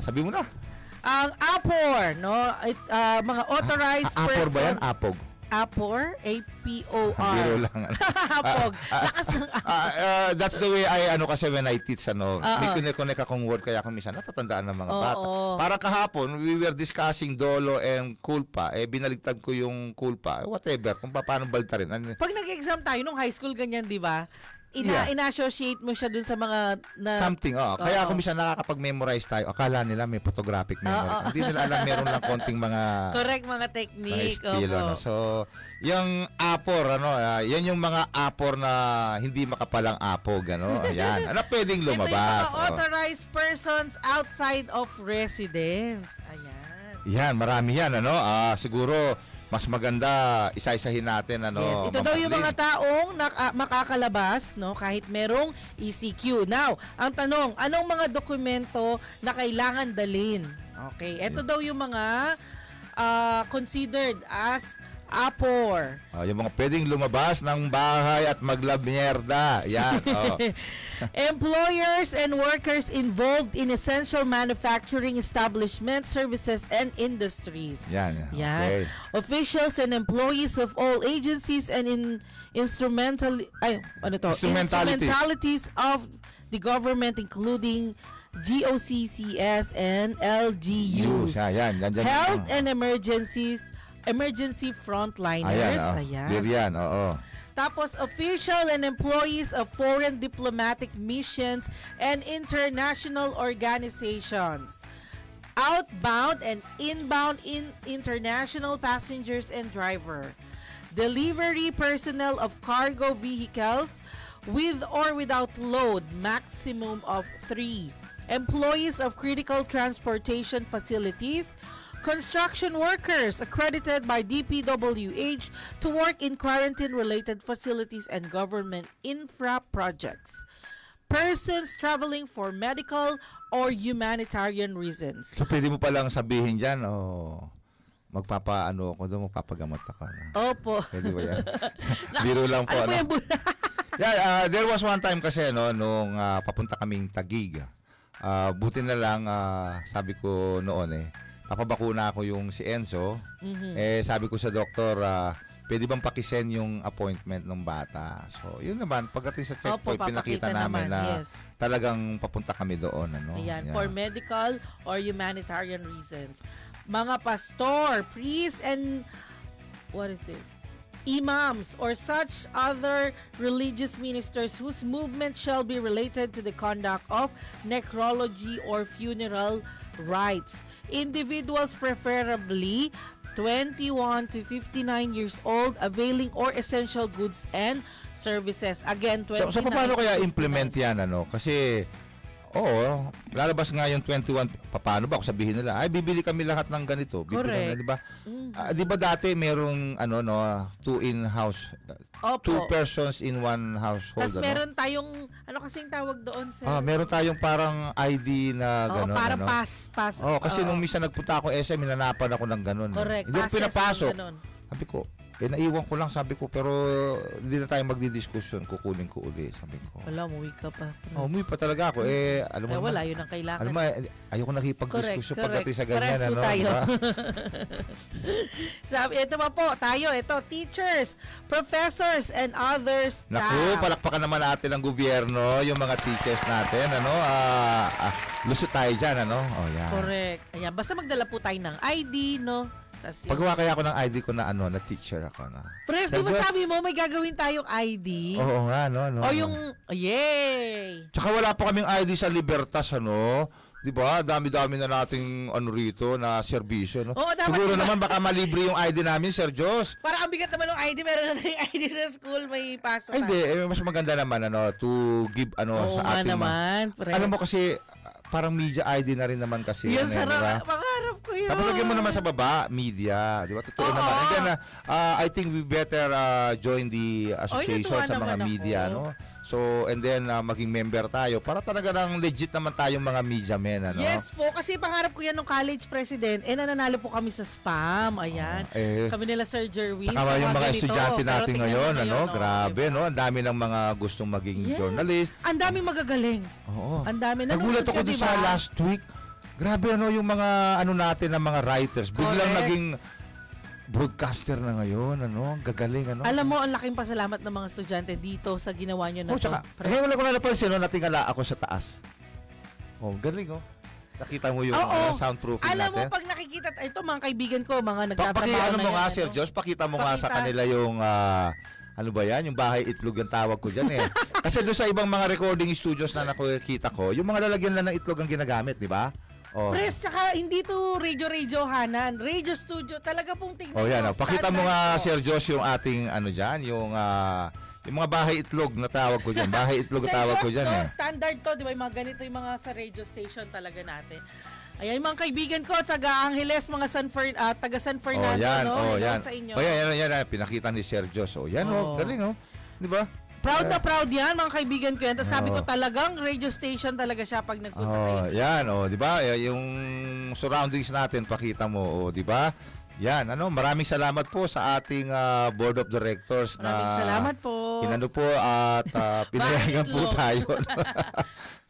sabi mo na, Ang APOR, no? It, ah, mga authorized Apor person. ba yan? Apog. APOR? A-P-O-R. Biro lang. <laughs> Apog. Lakas ng Ah, ah, that's the way I ano kasi when I teach ano, Oo. may connect akong word kaya kung minsan natatandaan ng mga Oo. bata. Para kahapon we were discussing dolo and culpa, eh binaligtad ko yung culpa, eh, whatever, kung paano baltarin. Ano, Pag nag-exam tayo nung high school, ganyan, di ba? Ina, Yeah. ina-associate mo siya dun sa mga na... something, oh. Kaya Oo. kung minsan nakakapag-memorize tayo, akala nila may photographic memory. Oo. Hindi nila alam meron lang konting mga <laughs> Correct mga mga technique. estilo. opo. No? So, yung apor, ano, ah, yan yung mga apor na hindi makapalang apog, ano, <laughs> ayan. Ano pwedeng Ito yung lumabas? mga oh. authorized persons outside of residence. Ayan. Yan, marami yan, ano? Ah, siguro mas maganda isa-isahin natin, ano? Yes, ito daw yung mga taong nak- ah, makakalabas no kahit merong ECQ. Now, ang tanong, anong mga dokumento na kailangan dalin? Okay, ito daw yung mga ah, considered as APOR. Oh, yung mga pwedeng lumabas ng bahay at maglabnyerda. Yan, <laughs> oh. Employers and workers involved in essential manufacturing establishments, services, and industries. Yan, Yan. okay. Officials and employees of all agencies and in instrumental ay ano to? Instrumentalities. Instrumentalities of the government including GOCCS and LGUs. Ah, yan, yan, yan. Health and emergencies, emergency frontliners. Ayan, oh. Ayan. Clear yan, oo. Tapos official and employees of foreign diplomatic missions and international organizations. Outbound and inbound in international passengers and driver. Delivery personnel of cargo vehicles with or without load, maximum of 3. Employees of critical transportation facilities, construction workers accredited by DPWH to work in quarantine-related facilities and government infra projects. Persons traveling for medical or humanitarian reasons. So, pwede mo palang sabihin dyan, oh, magpapaano ako doon, magpapagamot ako. Opo. Pwede ba yan? <laughs> Biro lang po. Ano ano? <laughs> yeah, uh, there was one time kasi no nung ah, papunta kaming Tagig. ah, buti na lang ah, sabi ko noon eh papabakuna ako yung si Enzo. Mhm. Eh sabi ko sa doktor ah, pwede bang pakisen yung appointment ng bata. So, yun naman pagdating sa Opo, checkpoint pinakita papakita namin naman, na yes. talagang papunta kami doon ano. Ayan, Yeah. for medical or humanitarian reasons. Mga pastor, priests, and what is this? Imams or such other religious ministers whose movement shall be related to the conduct of necrology or funeral rites. Individuals preferably 21 to 59 years old availing or essential goods and services. Again, 29 So, so paano kaya 59. implement yan ano? Kasi Oo, lalabas nga yung 21. Paano ba kung sabihin nila, ay bibili kami lahat ng ganito. Bibili Correct. kami, 'di ba? Mm. Ah, 'Di ba dati merong ano no, two in house, Opo. two persons in one household Tapos ano? meron tayong, ano kasing tawag doon sa... Ah, meron tayong parang ID na Oo, gano'n. parang ano? pass, pass. Oh, kasi Oo. nung misa nagpunta ako SM, minanapan ako ng gano'n. eh. Correct. Hindi ko passes, pinapasok. ganun. Sabi ko, eh naiwan ko lang sabi ko, pero hindi na tayo magdidiskusyon, kukunin ko uli, sabi ko. Wala, umuwi ka pa. Oh, umuwi pa talaga ako. Eh, alam mo Eh, wala, naman, yun ang kailangan. Alam mo, eh, ayoko nakipag-diskusyon Correct, pagdating sa correct. ganyan. Po ano, tayo. <laughs> Sabi, ito pa po, tayo, ito, teachers, professors, and other staff. Naku, palakpakan naman natin ang gobyerno, yung mga teachers natin, ano, ah, ah, lusot tayo dyan, ano, oh, yan. Correct. Ayan, basta magdala po tayo ng ID, no? Tas Pagawa kaya ako ng ID ko na ano, na teacher ako na. Pres, di ba Sergio? sabi mo may gagawin tayong ID? Oo nga, no, no. O no. yung, yay! Tsaka wala pa kaming ID sa Libertas, ano? 'Di ba? Dami-dami na nating ano rito na serbisyo, no? Oo, dapat Siguro iba- naman baka malibre yung ID namin, Sir Jos. Para ang bigat naman ng ID, meron na tayong ID sa school, may pasok Ay, hindi, eh, mas maganda naman ano to give ano Oo sa nga ating naman, pre. Alam mo kasi parang media ID na rin naman kasi. Yan, ano, sarap. di ba? Pangarap ko yun. Tapos lagyan mo naman sa baba, media, di ba? Totoo Oo. naman. And then, ah, ah, I think we better ah, join the association natuwa sa mga naman ako. media, no? So, and then ah, maging member tayo para talaga nang legit naman tayong mga media men, ano? Yes po, kasi pangarap ko yan ng college president, eh nananalo po kami sa spam, ayan. eh, kami nila Sir Jerwin. Tama sa yung mga ganito. estudyante natin ngayon, ano? oh, Grabe, no? Ang dami ng mga gustong maging Yes. journalist. Ang daming magagaling. Oo. Ang dami. Nagulat ako ka, doon di sa last week. Grabe ano yung mga ano natin ng mga writers. Biglang Correct. naging broadcaster na ngayon, ano? Ang gagaling, ano? Alam mo, ang laking pasalamat ng mga estudyante dito sa ginawa nyo na Oh, to. tsaka, Pres. ngayon wala ko na napansin, no, natingala ako sa taas. Oh, galing, oh. Nakita mo yung Oo. uh, soundproofing Alam mo, natin. pag nakikita, ito mga kaibigan ko, mga nagtatrabaho paki, ano na mo yan, nga, ano? Sir Josh, pakita mo nga sa Pakita. kanila yung, ah, ano ba yan? Yung bahay itlog yung tawag ko dyan eh. <laughs> Kasi doon sa ibang mga recording studios na nakikita ko, yung mga lalagyan lang ng itlog ang ginagamit, di ba? Oh. Press, tsaka hindi to radio-radio hanan. Radio studio. Talaga pong tingnan Oh, yan. Oh. Pakita mo nga. Sir Josh, yung ating ano dyan, yung ah, yung mga bahay itlog na tawag ko dyan. Bahay itlog na tawag ko Josh, dyan no, eh. Standard to, di ba? Yung mga ganito yung mga sa radio station talaga natin. Ayan, yung mga kaibigan ko, taga Angeles, mga San Fer, ah, taga San Oh, Fernando, yan. no? Oh, yan. sa inyo. Oh, yan, yan, yan, yan. Pinakita ni Sir Josh. Oh, yan, Oh. oh. Galing, oh. Di ba? Proud na proud yan, mga kaibigan ko yan. Tapos sabi ko talagang radio station talaga siya pag nagpunta kayo. Oh, yan, oh, 'di ba? Yung surroundings natin pakita mo, oh, 'di ba? Yan, ano, maraming salamat po sa ating ah, board of directors Maraming na salamat po. Inano po at <laughs> uh, pinayagan po itlog. tayo. <laughs>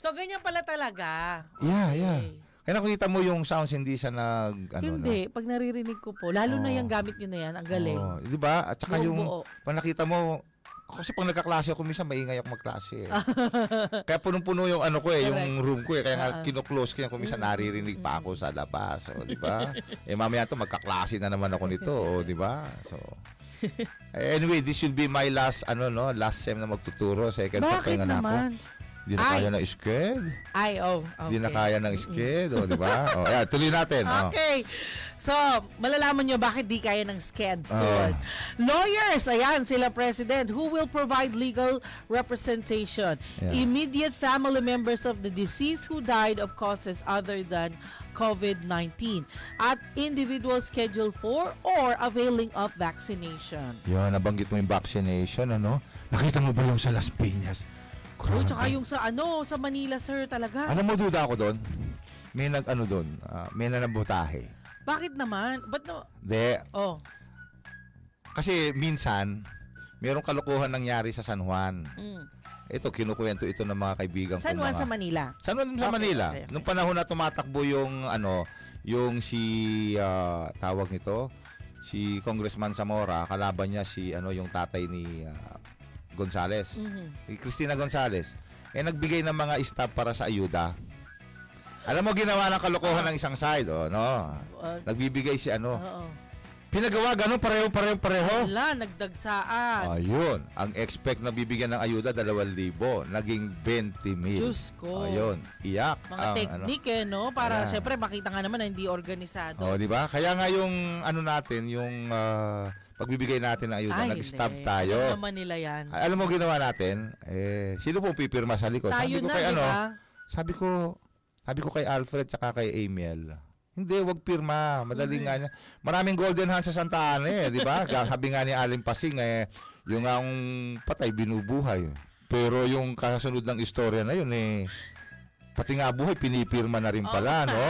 So, ganyan pala talaga. yeah, yeah. Kaya nakita mo yung sounds hindi siya nag ano Hindi, pag naririnig ko po, lalo na Oo. yung gamit nyo na yan, ang galing. Oh, 'di ba? At saka Buong yung buo. pag nakita mo kasi pag nagkaklase ako minsan maingay ako magklase. Eh. <laughs> Kaya punong-puno yung ano ko eh, yung Correct. room ko eh. Kaya nga Ah. kino-close ko yan kung minsan naririnig pa ako sa labas, o di ba? <laughs> eh mamaya to magkaklase na naman ako nito, o di ba? So eh, Anyway, this will be my last ano no, last sem na magtuturo, second Bakit na ako. Hindi na Ay. kaya ng sked. Ay, oh, okay. Hindi na kaya ng sked, o di ba? <laughs> O, ayan, tuloy natin. oh. So, malalaman nyo bakit di kaya ng sked Ah. soon. Lawyers, ayan, sila president, who will provide legal representation. Yeah. Immediate family members of the deceased who died of causes other than COVID-19 at individuals scheduled for or availing of vaccination. Yan, nabanggit mo yung vaccination, ano? Nakita mo ba yung sa Las Piñas? Oh, Grabe. tsaka yung sa ano, sa Manila, sir, talaga. Alam mo, duda ako doon. May nag ano doon, ah, may nanabutahe. Bakit naman? Ba't no? De, Oh. kasi minsan, merong kalokohan nangyari sa San Juan. Mm. Ito, kinukwento ito ng mga kaibigan San ko. Juan mga- sa Manila. San Juan sa Okay, Manila. okay, okay. Nung panahon na tumatakbo yung ano, yung si ah, tawag nito, si Congressman Zamora, kalaban niya si ano yung tatay ni ah, Gonzales. Mhm. Si Cristina Gonzales. Eh nagbigay ng mga staff para sa ayuda. Alam mo ginawa ng kalokohan ng isang side, oh, no? Uh, Nagbibigay si ano. Oo. Pinagawa ganun pareho pareho pareho. Wala, nagdagsaan. Ayun, ang expect na bibigyan ng ayuda 2,000, naging 20 mil. Diyos ko. Ayun, iyak. Mga ang, technique eh, no? Para Ayan. syempre makita nga naman na hindi organisado. Ano, oh, di ba? Kaya nga yung ano natin, yung ah, pagbibigay natin ng ayuda, Ay, hindi. tayo. Alam naman nila yan. Ay, alam mo ginawa natin? Eh, sino pong pipirma sa likod? Tayo sabi ko na, kay di ano? Sabi ko, sabi ko kay Alfred tsaka kay Amiel. Hindi, wag pirma. Madaling nga niya. Maraming golden hands sa Santa Ana eh, di ba? <laughs> Sabi nga ni Aling Pasing eh, yung ang patay binubuhay. Pero yung kasunod ng istorya na yun eh, pati nga buhay, pinipirma na rin pala, no?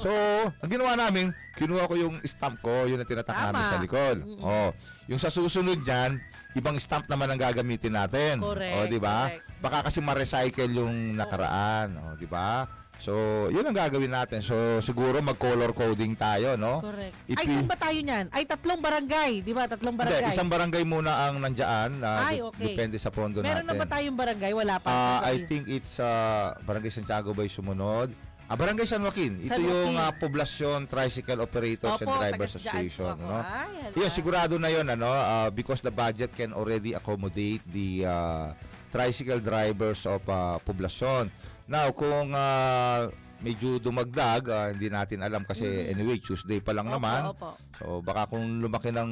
So, ang ginawa namin, kinuha ko yung stamp ko, yun ang tinatak namin sa likod. Mm-mm. Oh, yung sa susunod niyan, ibang stamp naman ang gagamitin natin. Correct, Oh, di ba? correct. Baka kasi ma-recycle yung nakaraan, oh, di ba? So, yun ang gagawin natin. So, siguro mag-color coding tayo, no? Correct. If Ay, you- saan ba tayo niyan? Ay, tatlong barangay. Di ba? Tatlong barangay. Hindi, isang barangay muna ang nandiyan. na Ay, dep- okay. Depende sa pondo Meron natin. na ba tayong barangay? Wala pa. Ah, I think it's uh, Barangay Santiago Bay sumunod. Ah, Barangay San Joaquin. Ito San yung Joaquin. ah, Poblacion Tricycle Operators and Opo, Drivers po Association. ako. No? Ay, hala. Yun, sigurado na yun, ano, ah, because the budget can already accommodate the ah, tricycle drivers of ah, Poblacion. Now, kung ah, medyo dumagdag, ah, hindi natin alam kasi Mhm. anyway, Tuesday pa lang Opo, naman. opo. So, baka kung lumaki ng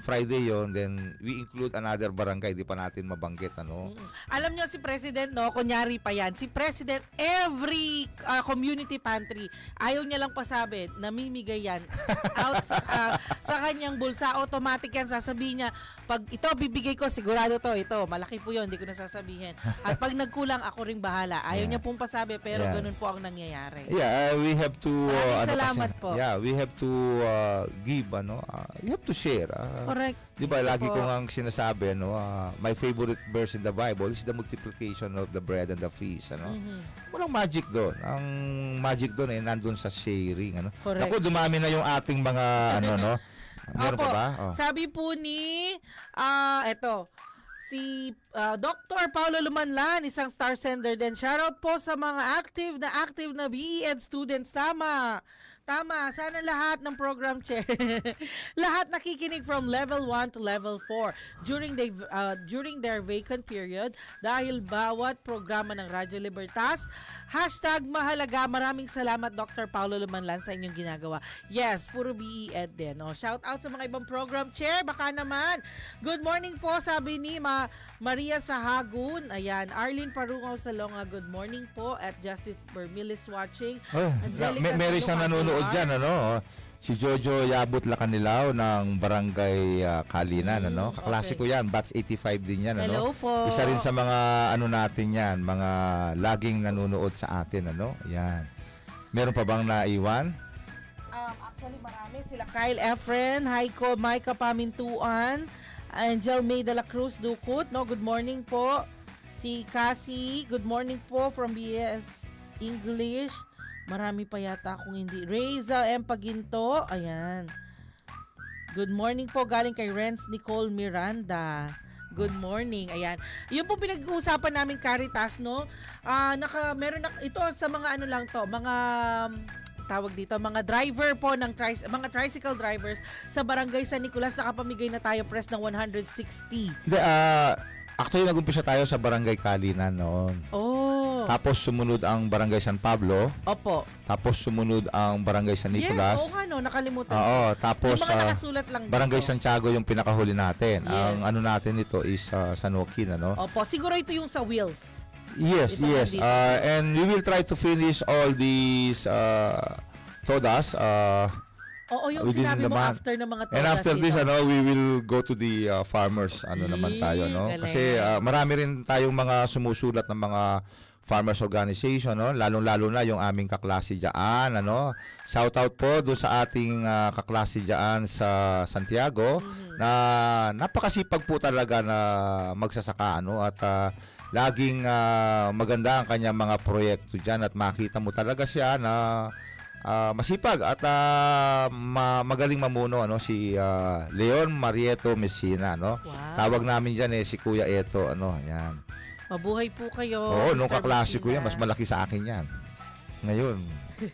Friday yon then we include another barangay, di pa natin mabanggit, ano. Mm-mm. Alam nyo si President, no, kunyari pa yan, si President, every uh, community pantry, ayaw niya lang pasabi, namimigay yan <laughs> out sa, uh, sa kanyang bulsa, automatic yan, sasabihin niya, pag ito bibigay ko, sigurado to, ito, malaki po yun, hindi ko na sasabihin. At pag nagkulang, ako ring bahala. Ayaw Yeah. niya pong pasabi, pero Yeah. ganun po ang nangyayari. Yeah, uh, we have to uh, ano salamat kasi, po. Yeah, we have to uh, give ano, uh, we have to share. Uh, Correct. 'Di ba lagi po. ko ang sinasabi ano, uh, my favorite verse in the Bible is the multiplication of the bread and the fish, ano. Mhm. Walang magic doon. Ang magic doon ay nandun sa sharing, ano. Correct. Naku, dumami na yung ating mga ano <laughs> no. Meron Opo. pa ba? Oh. Sabi po ni, ah, eto, si ah, Dr. Paulo Lumanlan, isang star sender din. Shoutout po sa mga active na active na BEd students. Tama. Tama, sana lahat ng program <laughs> chair, lahat nakikinig from level 1 to level 4 during the uh, during their vacant period dahil bawat programa ng Radyo Libertas Hashtag mahalaga. Maraming salamat Dr. Paulo Lumanlan sa inyong ginagawa. Yes, puro BEd din. No? Shout out sa mga ibang program chair. Baka naman. Good morning po sabi ni Ma Maria Sahagun. Ayan. Arlene Parungaw Salonga. Good morning po. At Justice Bermilis watching. Oh, Angelica may, isang Salonga nanonood Aguilar. dyan, ano? Si Jojo Yabut Lacanilaw ng Barangay ah, Kalinan, ano? Kaklase ko yan, batch 85 din yan, ano? Mm, Hello po. Isa rin sa mga ano natin yan, mga laging nanonood sa atin, ano? Yan. Meron pa bang naiwan? Um, actually, marami. Sila Kyle Efren, Haiko, Micah Pamintuan, Angel May de la Cruz Dukut. No, good morning po. Si Cassie, good morning po from BS English. Marami pa yata akong hindi. Reza M. Paginto. Ayan. Good morning po galing kay Renz Nicole Miranda. Good morning. Ayan. Yun po pinag-uusapan namin Caritas, no? Ah, naka meron na ito sa mga ano lang to, mga tawag dito, mga driver po ng tri- mga tricycle drivers sa Barangay San Nicolas nakapamigay na tayo press ng 160. Hindi, ah, actually nag-umpisa tayo sa Barangay Kalinan noon. Oh. Tapos sumunod ang Barangay San Pablo. Opo. Tapos sumunod ang Barangay San Nicolas. Yes, oo nga no, nakalimutan. Oo, ko. tapos Yung mga ah, nakasulat lang Barangay dito. Santiago yung pinakahuli natin. Yes. Ang ano natin ito is ah, San Joaquin, ano? Opo, siguro ito yung sa wheels. Yes, Ito yes. nandito. Uh, and we will try to finish all these uh, todas. Uh, Oo, yung within sinabi the mo month. after ng mga And todas after this, ito. ano, we will go to the uh, farmers. Ano naman tayo, no? galing. Kasi uh, marami rin tayong mga sumusulat ng mga farmers organization, no? Lalong-lalo na yung aming kaklase diyan, ano? Shout out po doon sa ating uh, kaklase diyan sa Santiago Mm-hmm. na napakasipag po talaga na magsasaka, ano? At uh, laging uh, maganda ang kanyang mga proyekto diyan at makita mo talaga siya na ah, masipag at ah, ma- magaling mamuno ano si ah, Leon Marieto Messina no. Wow. Tawag namin diyan eh si Kuya Eto ano, yan. Mabuhay po kayo. Oo, nung Mr. kaklase ko yan, mas malaki sa akin yan. Ngayon,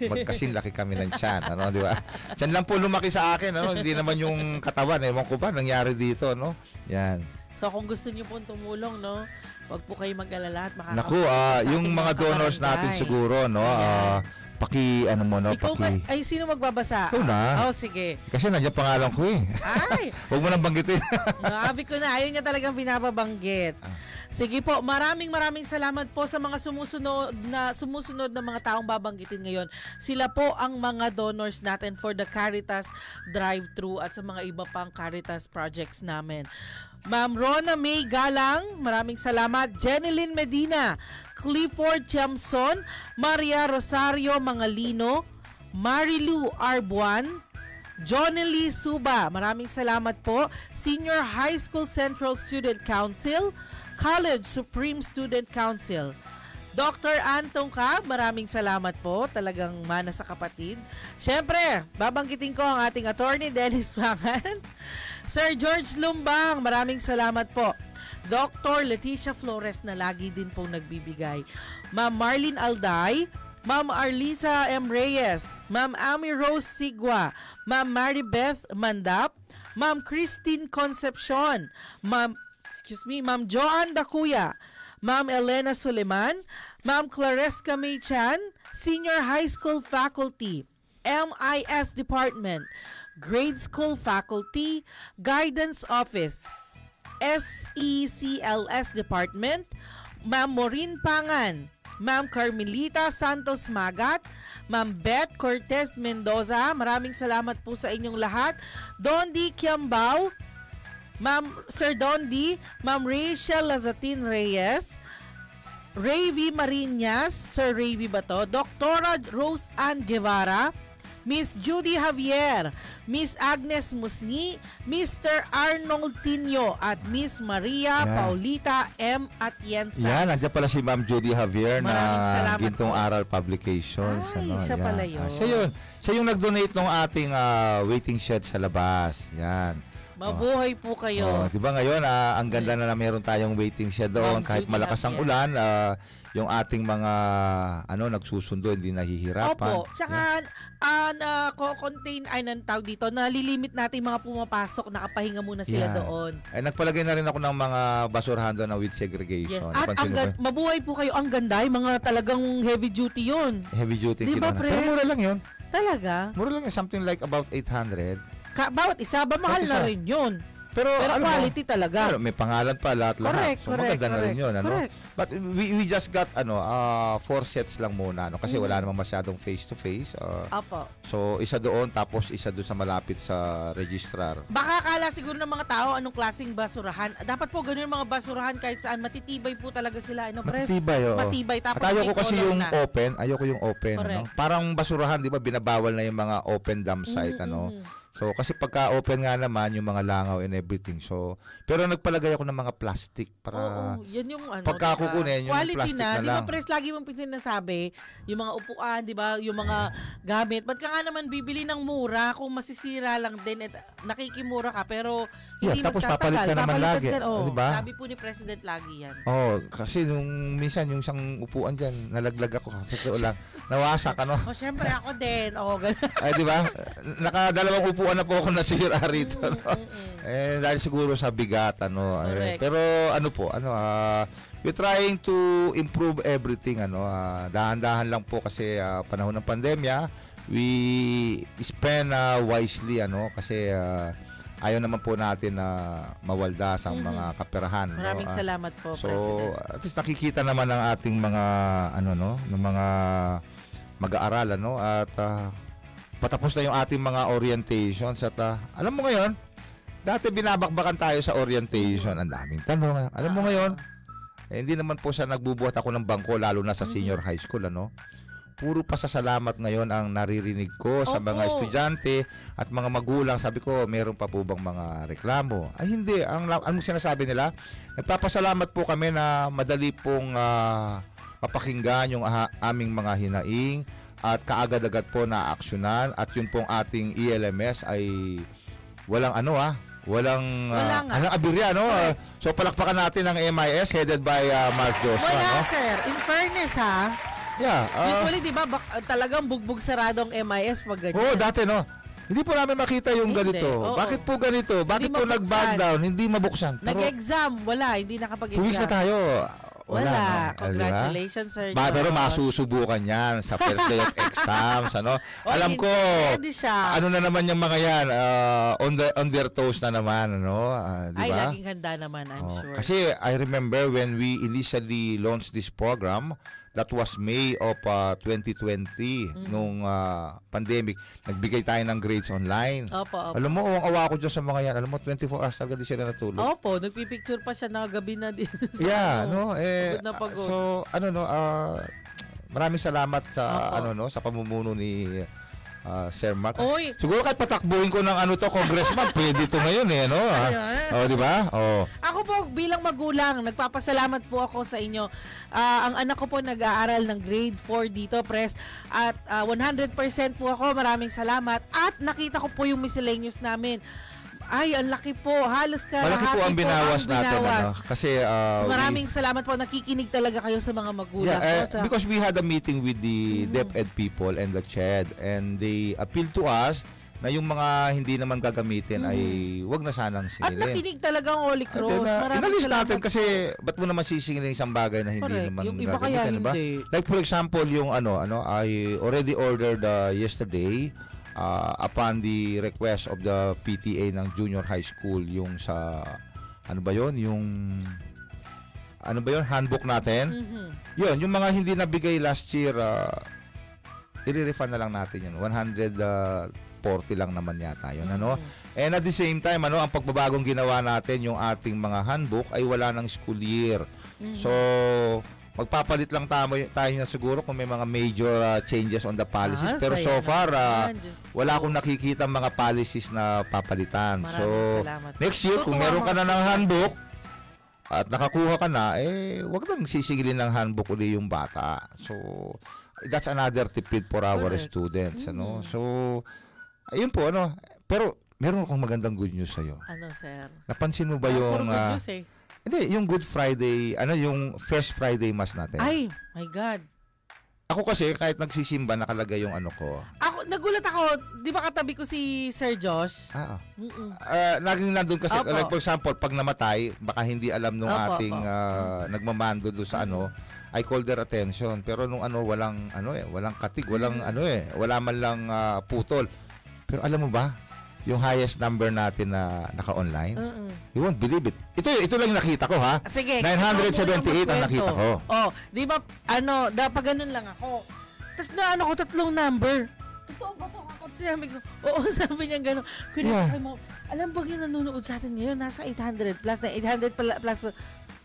magkasin laki kami ng tiyan, ano, di ba? Tiyan lang po lumaki sa akin, ano, hindi naman yung katawan, ewan ko ba, nangyari dito, no? Yan. So kung gusto niyo pong tumulong, no, wag po kayo mag-alala at makaka- Naku, ah, sa ating yung mga donors natin siguro, no, ah, paki, ano mo, no, Ikaw paki. ka, ay sino magbabasa? Ikaw na. Oh, sige. Kasi nandiyan pangalan ko eh. Ay, <laughs> Huwag mo nang banggitin. <laughs> Nabi ko na, ayaw niya talagang pinapabanggit. Ah. Sige po, maraming maraming salamat po sa mga sumusunod na sumusunod na mga taong babanggitin ngayon. Sila po ang mga donors natin for the Caritas Drive-Thru at sa mga iba pang Caritas projects namin. Ma'am Rona May Galang, maraming salamat. Jeneline Medina, Clifford Chamson, Maria Rosario Mangalino, Marilu Arbuan, Johnny Suba, maraming salamat po. Senior High School Central Student Council, College Supreme Student Council. Dr. Antong Ka, maraming salamat po. Talagang mana sa kapatid. Siyempre, babanggitin ko ang ating attorney Dennis Wangan. Sir George Lumbang, maraming salamat po. Dr. Leticia Flores na lagi din pong nagbibigay. Ma'am Marlene Alday, Ma'am Arlisa M. Reyes, Ma'am Amy Rose Sigwa, Ma'am Mary Beth Mandap, Ma'am Christine Concepcion, Ma'am excuse me, Ma'am Joanne Dakuya, Ma'am Elena Suleman, Ma'am Claresca May Chan, Senior High School Faculty, MIS Department, Grade School Faculty, Guidance Office, SECLS Department, Ma'am Maureen Pangan, Ma'am Carmelita Santos Magat, Ma'am Beth Cortez Mendoza, maraming salamat po sa inyong lahat. Dondi Kiambao, Ma'am Sir Dondi, Ma'am Rachel Lazatin Reyes, Ravy Marinas, Sir Ravy ba to? Rose Ann Guevara, Miss Judy Javier, Miss Agnes Musni, Mr. Arnold Tinio, at Miss Maria Yan. Paulita M. Atienza. Yan, nandiyan pala si Ma'am Judy Javier Maraming na Gintong po. Aral Publications. Ay, ano, siya yan. pala yun. Ah, siya yun. Siya yung nag-donate ng ating ah, waiting shed sa labas. Yan. Mabuhay po kayo. Oh, 'di ba ngayon ah, ang ganda na na meron tayong waiting shed doon Ma'am kahit Judy malakas ang ulan, ah, yung ating mga ano nagsusundo hindi nahihirapan. Opo. Tsaka, ah, na contain ay nang tawag dito, nalilimit natin mga pumapasok, nakapahinga muna sila Yan. doon. Ay nagpalagay na rin ako ng mga basurahan doon na with segregation. Yes. At Napansin ang gan- mabuhay po kayo. Ang ganda, yung mga talagang heavy duty yun. heavy duty Di ba? Pero mura lang 'yun. Talaga? Mura lang yun, something like about 800. Ka- bawat isa ba mahal na rin yun? Pero, Pero ano mo, quality talaga. Pero may pangalan pa lahat lahat. Correct, so correct, maganda na rin correct, 'yun, ano? correct. But we, we just got ano, ah, four sets lang muna no kasi Mhm. wala namang masyadong face to face. Apo. So isa doon tapos isa doon sa malapit sa registrar. Baka akala siguro ng mga tao anong klaseng basurahan. Dapat po ganun mga basurahan kahit saan. Matitibay po talaga sila. Ano, pres? Matitibay, oo. Matibay. Tapos At ayoko kasi yung na. open, ayoko yung open, Correct. ano? Parang basurahan, 'di ba, binabawal na yung mga open dump site, Mhm, ano? So kasi pagka open nga naman yung mga langaw and everything. So pero nagpalagay ako ng mga plastic para Oo, yan yung ano. pagka diba? kukunin, yung Quality plastic na. na Di ba, lang. pres, lagi mong sinasabi, yung mga upuan, di ba, yung mga <laughs> gamit. Ba't ka nga naman bibili ng mura kung masisira lang din at nakikimura ka, pero hindi Yeah, tapos magtatagal. papalit ka naman Papalitan lagi. ka- oh, Di ba? Sabi po ni President lagi yan. Oh, kasi nung minsan yung isang upuan diyan, nalaglag ako. Sa totoo lang, nawasak ano. <laughs> O, syempre ako din. O, ganun. Ay, di ba? <laughs> Nakadalawang upuan na po ako nasira rito. No? Eh, dahil siguro sa bigat, ano. Eh, pero ano po, ano, ah, we're trying to improve everything, ano. ah, dahan-dahan lang po kasi ah, panahon ng pandemya, we spend ah, wisely, ano, kasi ah, ayaw naman po natin na mawaldas ang Mhm. mga kaperahan. no? Maraming Ah, salamat po, So, President. at least nakikita naman ng ating mga ano no, ng mga mag-aaral ano at ah, patapos na yung ating mga orientations at ah, alam mo ngayon, dati binabakbakan tayo sa orientation, ang daming tanong. Alam mo ngayon, eh, hindi naman po sa nagbubuhat ako ng bangko lalo na sa senior high school ano. Puro pasasalamat ngayon ang naririnig ko sa mga estudyante at mga magulang. Sabi ko, meron pa po bang mga reklamo? Ay hindi, ang anong sinasabi nila? Nagpapasalamat po kami na madali pong ah, mapakinggan yung ah, aming mga hinaing at kaagad-agad po na aksyonan at yun pong ating ELMS ay walang ano ah walang Wala uh, nga. alang abirya no Ah, so palakpakan natin ang MIS headed by ah, Mark Joshua Wala, no sir. In fairness, ha? yeah ah, Usually, di ba, bak- talagang bugbog saradong MIS pag ganyan. Oo, dati no. Hindi po namin makita yung Hindi, ganito. oo. Bakit po ganito? Bakit po mabuksan. nag-back down? Hindi mabuksan. Pero Nag-exam, wala. Hindi nakapag-exam. two weeks na tayo. Wala. Wala. no? Ah? Congratulations, sir. Ba, pero masusubukan yan sa first day of <laughs> exams, ano? Oh, Alam ko, siya. ano na naman yung mga yan, ah, on, the, on their toes na naman, ano? Ah, di Ay, laging handa naman, I'm Oh, sure. Kasi I remember when we initially launched this program, that was May of uh, 2020 Mm. nung uh, pandemic. Nagbigay tayo ng grades online. Opo, opo. Alam mo, awa ko dyan sa mga yan. Alam mo, 24 hours talaga di sila natulog. Opo, nagpipicture pa siya na gabi na din. <laughs> sa yeah, ano. no? Eh, Pagod na pagod. So, ano no, ah, maraming salamat sa Opo. ano no, sa pamumuno ni ah, Sir Mark. Oy. Siguro kahit patakbuhin ko ng ano to, congressman, pwede to ngayon eh, no? Ah. Ayan. Oh, di ba? Oh. Ako po bilang magulang, nagpapasalamat po ako sa inyo. Ah, ang anak ko po nag-aaral ng grade 4 dito, press. At ah, 100% po ako, maraming salamat. At nakita ko po yung miscellaneous namin. Ay, ang laki po. Halos ka Malaki po ang binawas natin. Ano? Kasi uh, So, we- maraming salamat po. Nakikinig talaga kayo sa mga magulang. Yeah, eh, po. Tsaka- because we had a meeting with the Mhm. DepEd people and the CHED and they appealed to us na yung mga hindi naman gagamitin ay wag na sanang Mhm. At singilin. nakinig talaga ang Holy Cross. uh, Maraming inalis natin po. kasi ba't mo naman sisingilin isang bagay na hindi Correct. naman Yung iba kaya gagamitin, diba? hindi. Like for example, yung ano, ano, I already ordered uh, yesterday uh, upon the request of the PTA ng junior high school yung sa ano ba yon yung ano ba yon handbook natin? Mhm. yun yung mga hindi nabigay last year uh, i-refund na lang natin yun. 140 lang naman yata yun ano? And at the same time ano ang pagbabagong ginawa natin yung ating mga handbook ay wala ng school year. Mhm. so magpapalit lang tamo tayo na siguro kung may mga major uh, changes on the policies Ah, pero so far uh, wala akong nakikita mga policies na papalitan so Maraming salamat. next year kung meron ka na ng handbook at nakakuha ka na eh wag nang sisigilin ng handbook uli yung bata so that's another tipid for our Correct. students ano Mm. so ayun po ano pero meron akong magandang good news sa'yo Ano, sir? napansin mo ba Ah, puro yung good ah, news eh. Hindi yung Good Friday ano yung First Friday Mass natin Ay, my God. ako kasi kahit nagsisimba nakalagay yung ano ko Ako, nagulat ako. Di ba katabi ko si Sir Josh? ah Mm-mm. Ah, laging nandun kasi, Opo. like for example, pag namatay, baka hindi alam nung Opo, ating opo. ah, nagmamando doon sa ano, I call their attention. Pero nung ano, walang ano eh, walang katig, walang Mm. ano eh, wala man lang ah, putol. Pero alam mo ba, yung highest number natin na naka-online, Mm-mm. you won't believe it. Ito, ito lang yung nakita ko ha. Sige. 978 ang nakita ko. Oh, di ba, ano, dapat ganun lang ako. Tapos na ano ko, tatlong number. Totoo ba to? Ako sabi ko, oo, <laughs> sabi niya gano'n. Kuya, Yeah. mo, alam ba yung nanonood sa atin ngayon? Nasa 800 plus na 800 pala, plus. plus.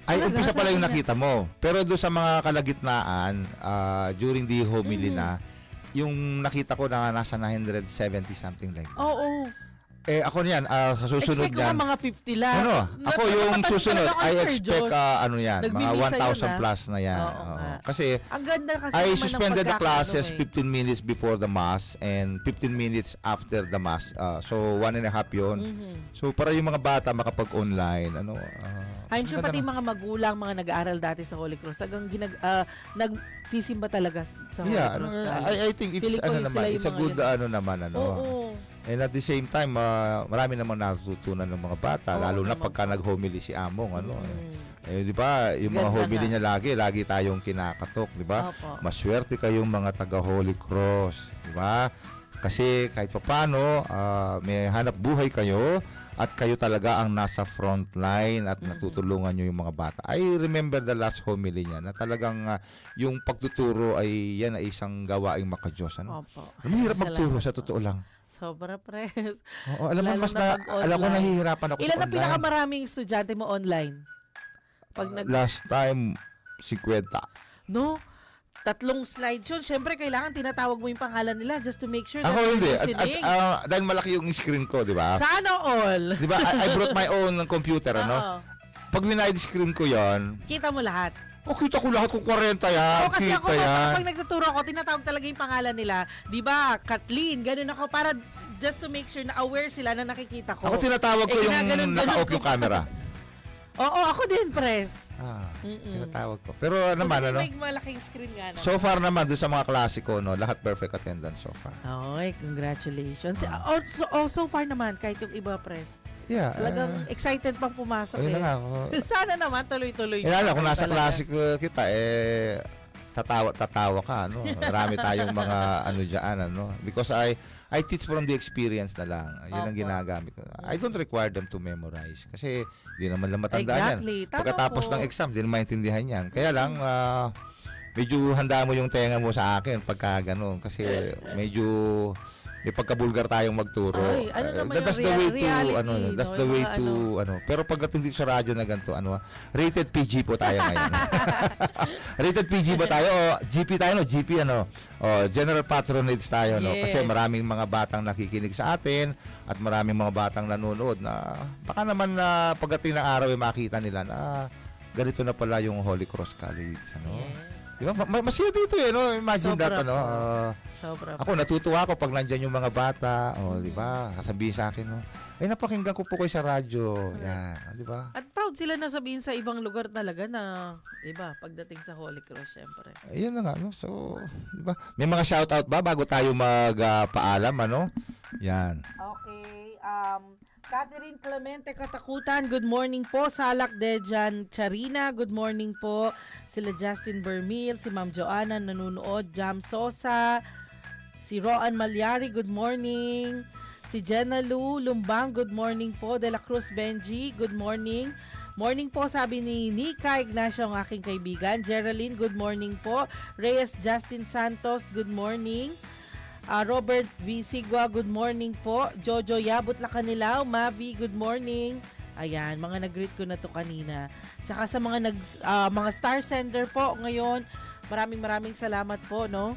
Ay, Talaga, umpisa pala yung nakita mo. Pero doon sa mga kalagitnaan, ah, during the homily Mhm. na, yung nakita ko na nasa 970 something like that. Oo. Eh, ako niyan, ah, sa susunod Expect nga mga 50 lang. Ano, ako yung susunod, I expect ah, ano yan, mga Nagbibisa 1,000 yun, ah. plus na yan. Oo Oo. Kasi Ang ganda kasi I suspended the classes eh. 15 minutes before the mass and 15 minutes after the mass. Ah, so, one and a half yun. Mhm. So, para yung mga bata makapag-online, ano, ah, I'm sure pati mga magulang, mga nag-aaral dati sa Holy Cross, hanggang ginag, ah, nagsisimba talaga sa Holy Yeah, ano, Cross. I, I think it's ano naman, it's a good ano naman ano. Oo. And at the same time, ah, marami namang natutunan ng mga bata, Oo lalo na naman pagka nag-homily si Among ano. Mm. Eh, di ba, yung mga Ganda homily nga. niya lagi, lagi tayong kinakatok, di ba? Maswerte kayong mga taga Holy Cross, di ba? Kasi kahit papaano, ah, may hanap buhay kayo at kayo talaga ang nasa front line at natutulungan nyo yung mga bata. I remember the last homily niya na talagang ah, yung pagtuturo ay yan ay isang gawaing makajos. Ano? Opo. Mahirap magturo sa totoo lang. Sobra press. Oo, alam mo, mas na na, alam ko nahihirapan ako Ilan online. pinakamaraming estudyante mo online? Pag nag... Last time, 50. No? Tatlong slides yun. Siyempre, kailangan tinatawag mo yung pangalan nila just to make sure Ako that hindi. you're At, at, ah, dahil malaki yung screen ko, di ba? Sa ano all? Di ba? I, I brought my own computer, ano? <laughs> Oo. Pag winide screen ko yon, Kita mo lahat. Oh, kita ko lahat kung 40 yan. Oo, kasi kita ako, pag, yan. pag nagtuturo ako, tinatawag talaga yung pangalan nila. Di ba? Kathleen, ganun ako para just to make sure na aware sila na nakikita ko. Ako tinatawag ko Eh, yung ginaganon-ganon naka-off yung camera. <laughs> Oo, ako din, press. Ah, Mm-mm. tinatawag ko. Pero ano naman, Kasi ano? May malaking screen nga naman. So far naman, doon sa mga klasiko, no, lahat perfect attendance so far. Okay, congratulations. Oh, so, oh, so far naman, kahit yung iba, press. Yeah. Talagang ah, excited pang pumasok ayun eh. na nga. ako. <laughs> Sana naman, tuloy-tuloy. Pa kung nasa talaga. klasiko kita, eh, tatawa, tatawa ka, ano? Marami tayong mga, <laughs> ano dyan, ano? Because I, I teach from the experience na lang. Yun ang ginagamit ko. I don't require them to memorize. Kasi, di naman lang matanda Exactly. yan. Tama Pagkatapos po. ng exam, di naman maintindihan yan. Kaya lang, ah, medyo handa mo yung tenga mo sa akin pagka ganun. Kasi, medyo, may pagkabulgar tayong magturo. Ay, ano naman that's yung the way rea- to, reality, ano, that's no? the way to, ano. Pero pagdating dito sa radyo na ganito, ano, rated PG po tayo ngayon. <laughs> rated PG ba tayo? O GP tayo, no? GP, ano? O, general patronage tayo, no? Kasi Yes. maraming mga batang nakikinig sa atin at maraming mga batang nanonood na baka naman na pagdating ng araw ay makita nila na ganito na pala yung Holy Cross College, ano? Yes. Di ba? Ma- ma- masaya dito eh, no? Imagine Sobra that, ano? po. ah, Sobra ako, natutuwa ako pag nandyan yung mga bata. O, di ba? Sasabihin sa akin, no? Ay, napakinggan ko po kayo sa radyo. Yan, ah, di ba? At proud sila na sabihin sa ibang lugar talaga na, di ba, pagdating sa Holy Cross, syempre. Ayun na nga, no? So, di ba? May mga shoutout ba bago tayo magpaalam, ano? Yan. Okay, um, Catherine Clemente Katakutan, good morning po. Salak Dejan Charina, good morning po. Sila Justin Bermil, si Ma'am Joanna nanonood, Jam Sosa, si Roan Malyari, good morning. Si Jenna Lu Lumbang, good morning po. De La Cruz Benji, good morning. Morning po, sabi ni Nika Ignacio, ang aking kaibigan. Geraldine, good morning po. Reyes Justin Santos, good morning. Ah, Robert V. Sigwa, good morning po. Jojo Yabot Lakanilaw, Mavi, good morning. Ayan, mga nag-greet ko na to kanina. Tsaka sa mga nag ah, mga star sender po ngayon, maraming maraming salamat po, no?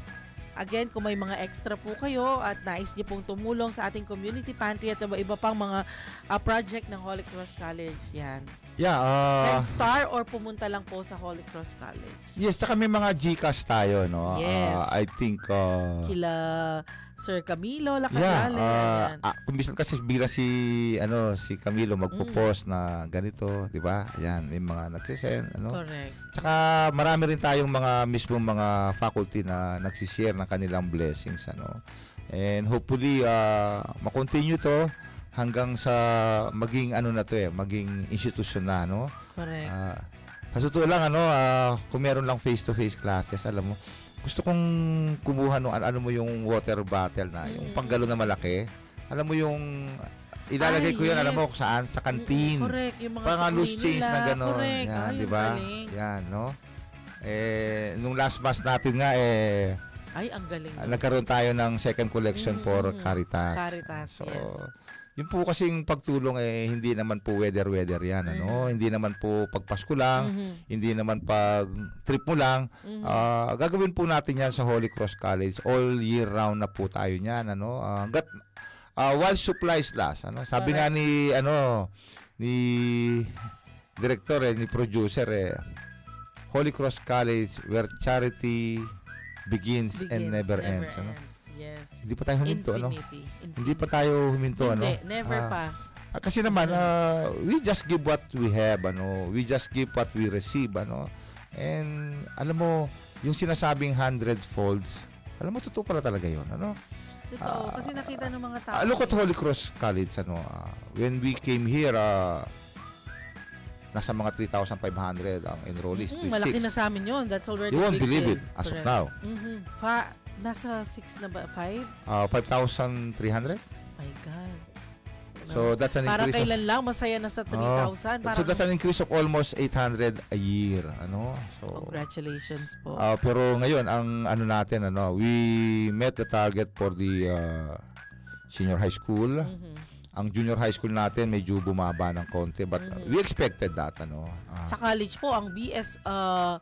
Again, kung may mga extra po kayo at nais niyo pong tumulong sa ating community pantry at iba, pang mga ah, project ng Holy Cross College, yan. Yeah, ah, Send star or pumunta lang po sa Holy Cross College. yes, tsaka may mga Gcash tayo, no? Yes. Ah, I think, uh, Kila Sir Camilo Yeah, Lacasale. ah, minsan kasi bigla si ano si Camilo magpo-post na ganito, 'di ba? Ayan, may mga nagsisend, ano. Correct. Tsaka marami rin tayong mga mismo mga faculty na nagsishare ng kanilang blessings, ano. And hopefully uh, ma-continue to hanggang sa maging ano na to eh, maging institusyon na, no? Correct. Sa totoo lang ano, ah, kung meron lang face-to-face classes, alam mo, gusto kong kumuha nung ano, mo yung water bottle na, yung panggalo na malaki. Alam mo yung ilalagay Ay, ko yun, alam mo yes. saan? Sa canteen. correct, yung mga sukli loose change na gano'n. Correct. Yan, di ba? Yan, no? Eh, nung last mass natin nga, eh, Ay, ang galing. nagkaroon tayo ng second collection for Mm, Caritas. Caritas, So, yes. Yun po kasing pagtulong eh hindi naman po weather-weather yan ano, hindi naman po pagpasko lang, Mhm. hindi naman pag trip mo lang. Mhm. Ah, gagawin po natin yan sa Holy Cross College. All year round na po tayo niyan ano. Ah, hanggat ah, while supplies last ano. Sabi nga ni ano ni director eh, ni producer eh Holy Cross College where charity begins, and Begins, never, ends, ano. Hindi pa tayo huminto ano. Infinity. Hindi pa tayo huminto ano. Hindi, never Ah, pa. ah, kasi naman ah, we just give what we have ano. We just give what we receive ano. And alam mo yung sinasabing hundred folds, alam mo totoo pala talaga 'yon ano. Totoo, kasi nakita ng mga tao. Ah, look at Holy Cross College ano. ah, when we came here ah, nasa mga 3,500 ang enrollees. Mm, malaki 3,600. na sa amin yun. That's already You won't believe deal. it as of now. Mhm. Fa- nasa 6 na ba? 5? Ah, 5,300. My God. So that's an Para increase of- kailan lang masaya na sa 3,000. Oh. So that's an increase of almost 800 a year, ano? So Congratulations po. Ah, pero ngayon ang ano natin ano, we met the target for the uh, senior high school. Mhm. Ang junior high school natin medyo bumaba ng konti but uh, Mhm. we expected that ano. Ah, Sa college po, ang BS uh,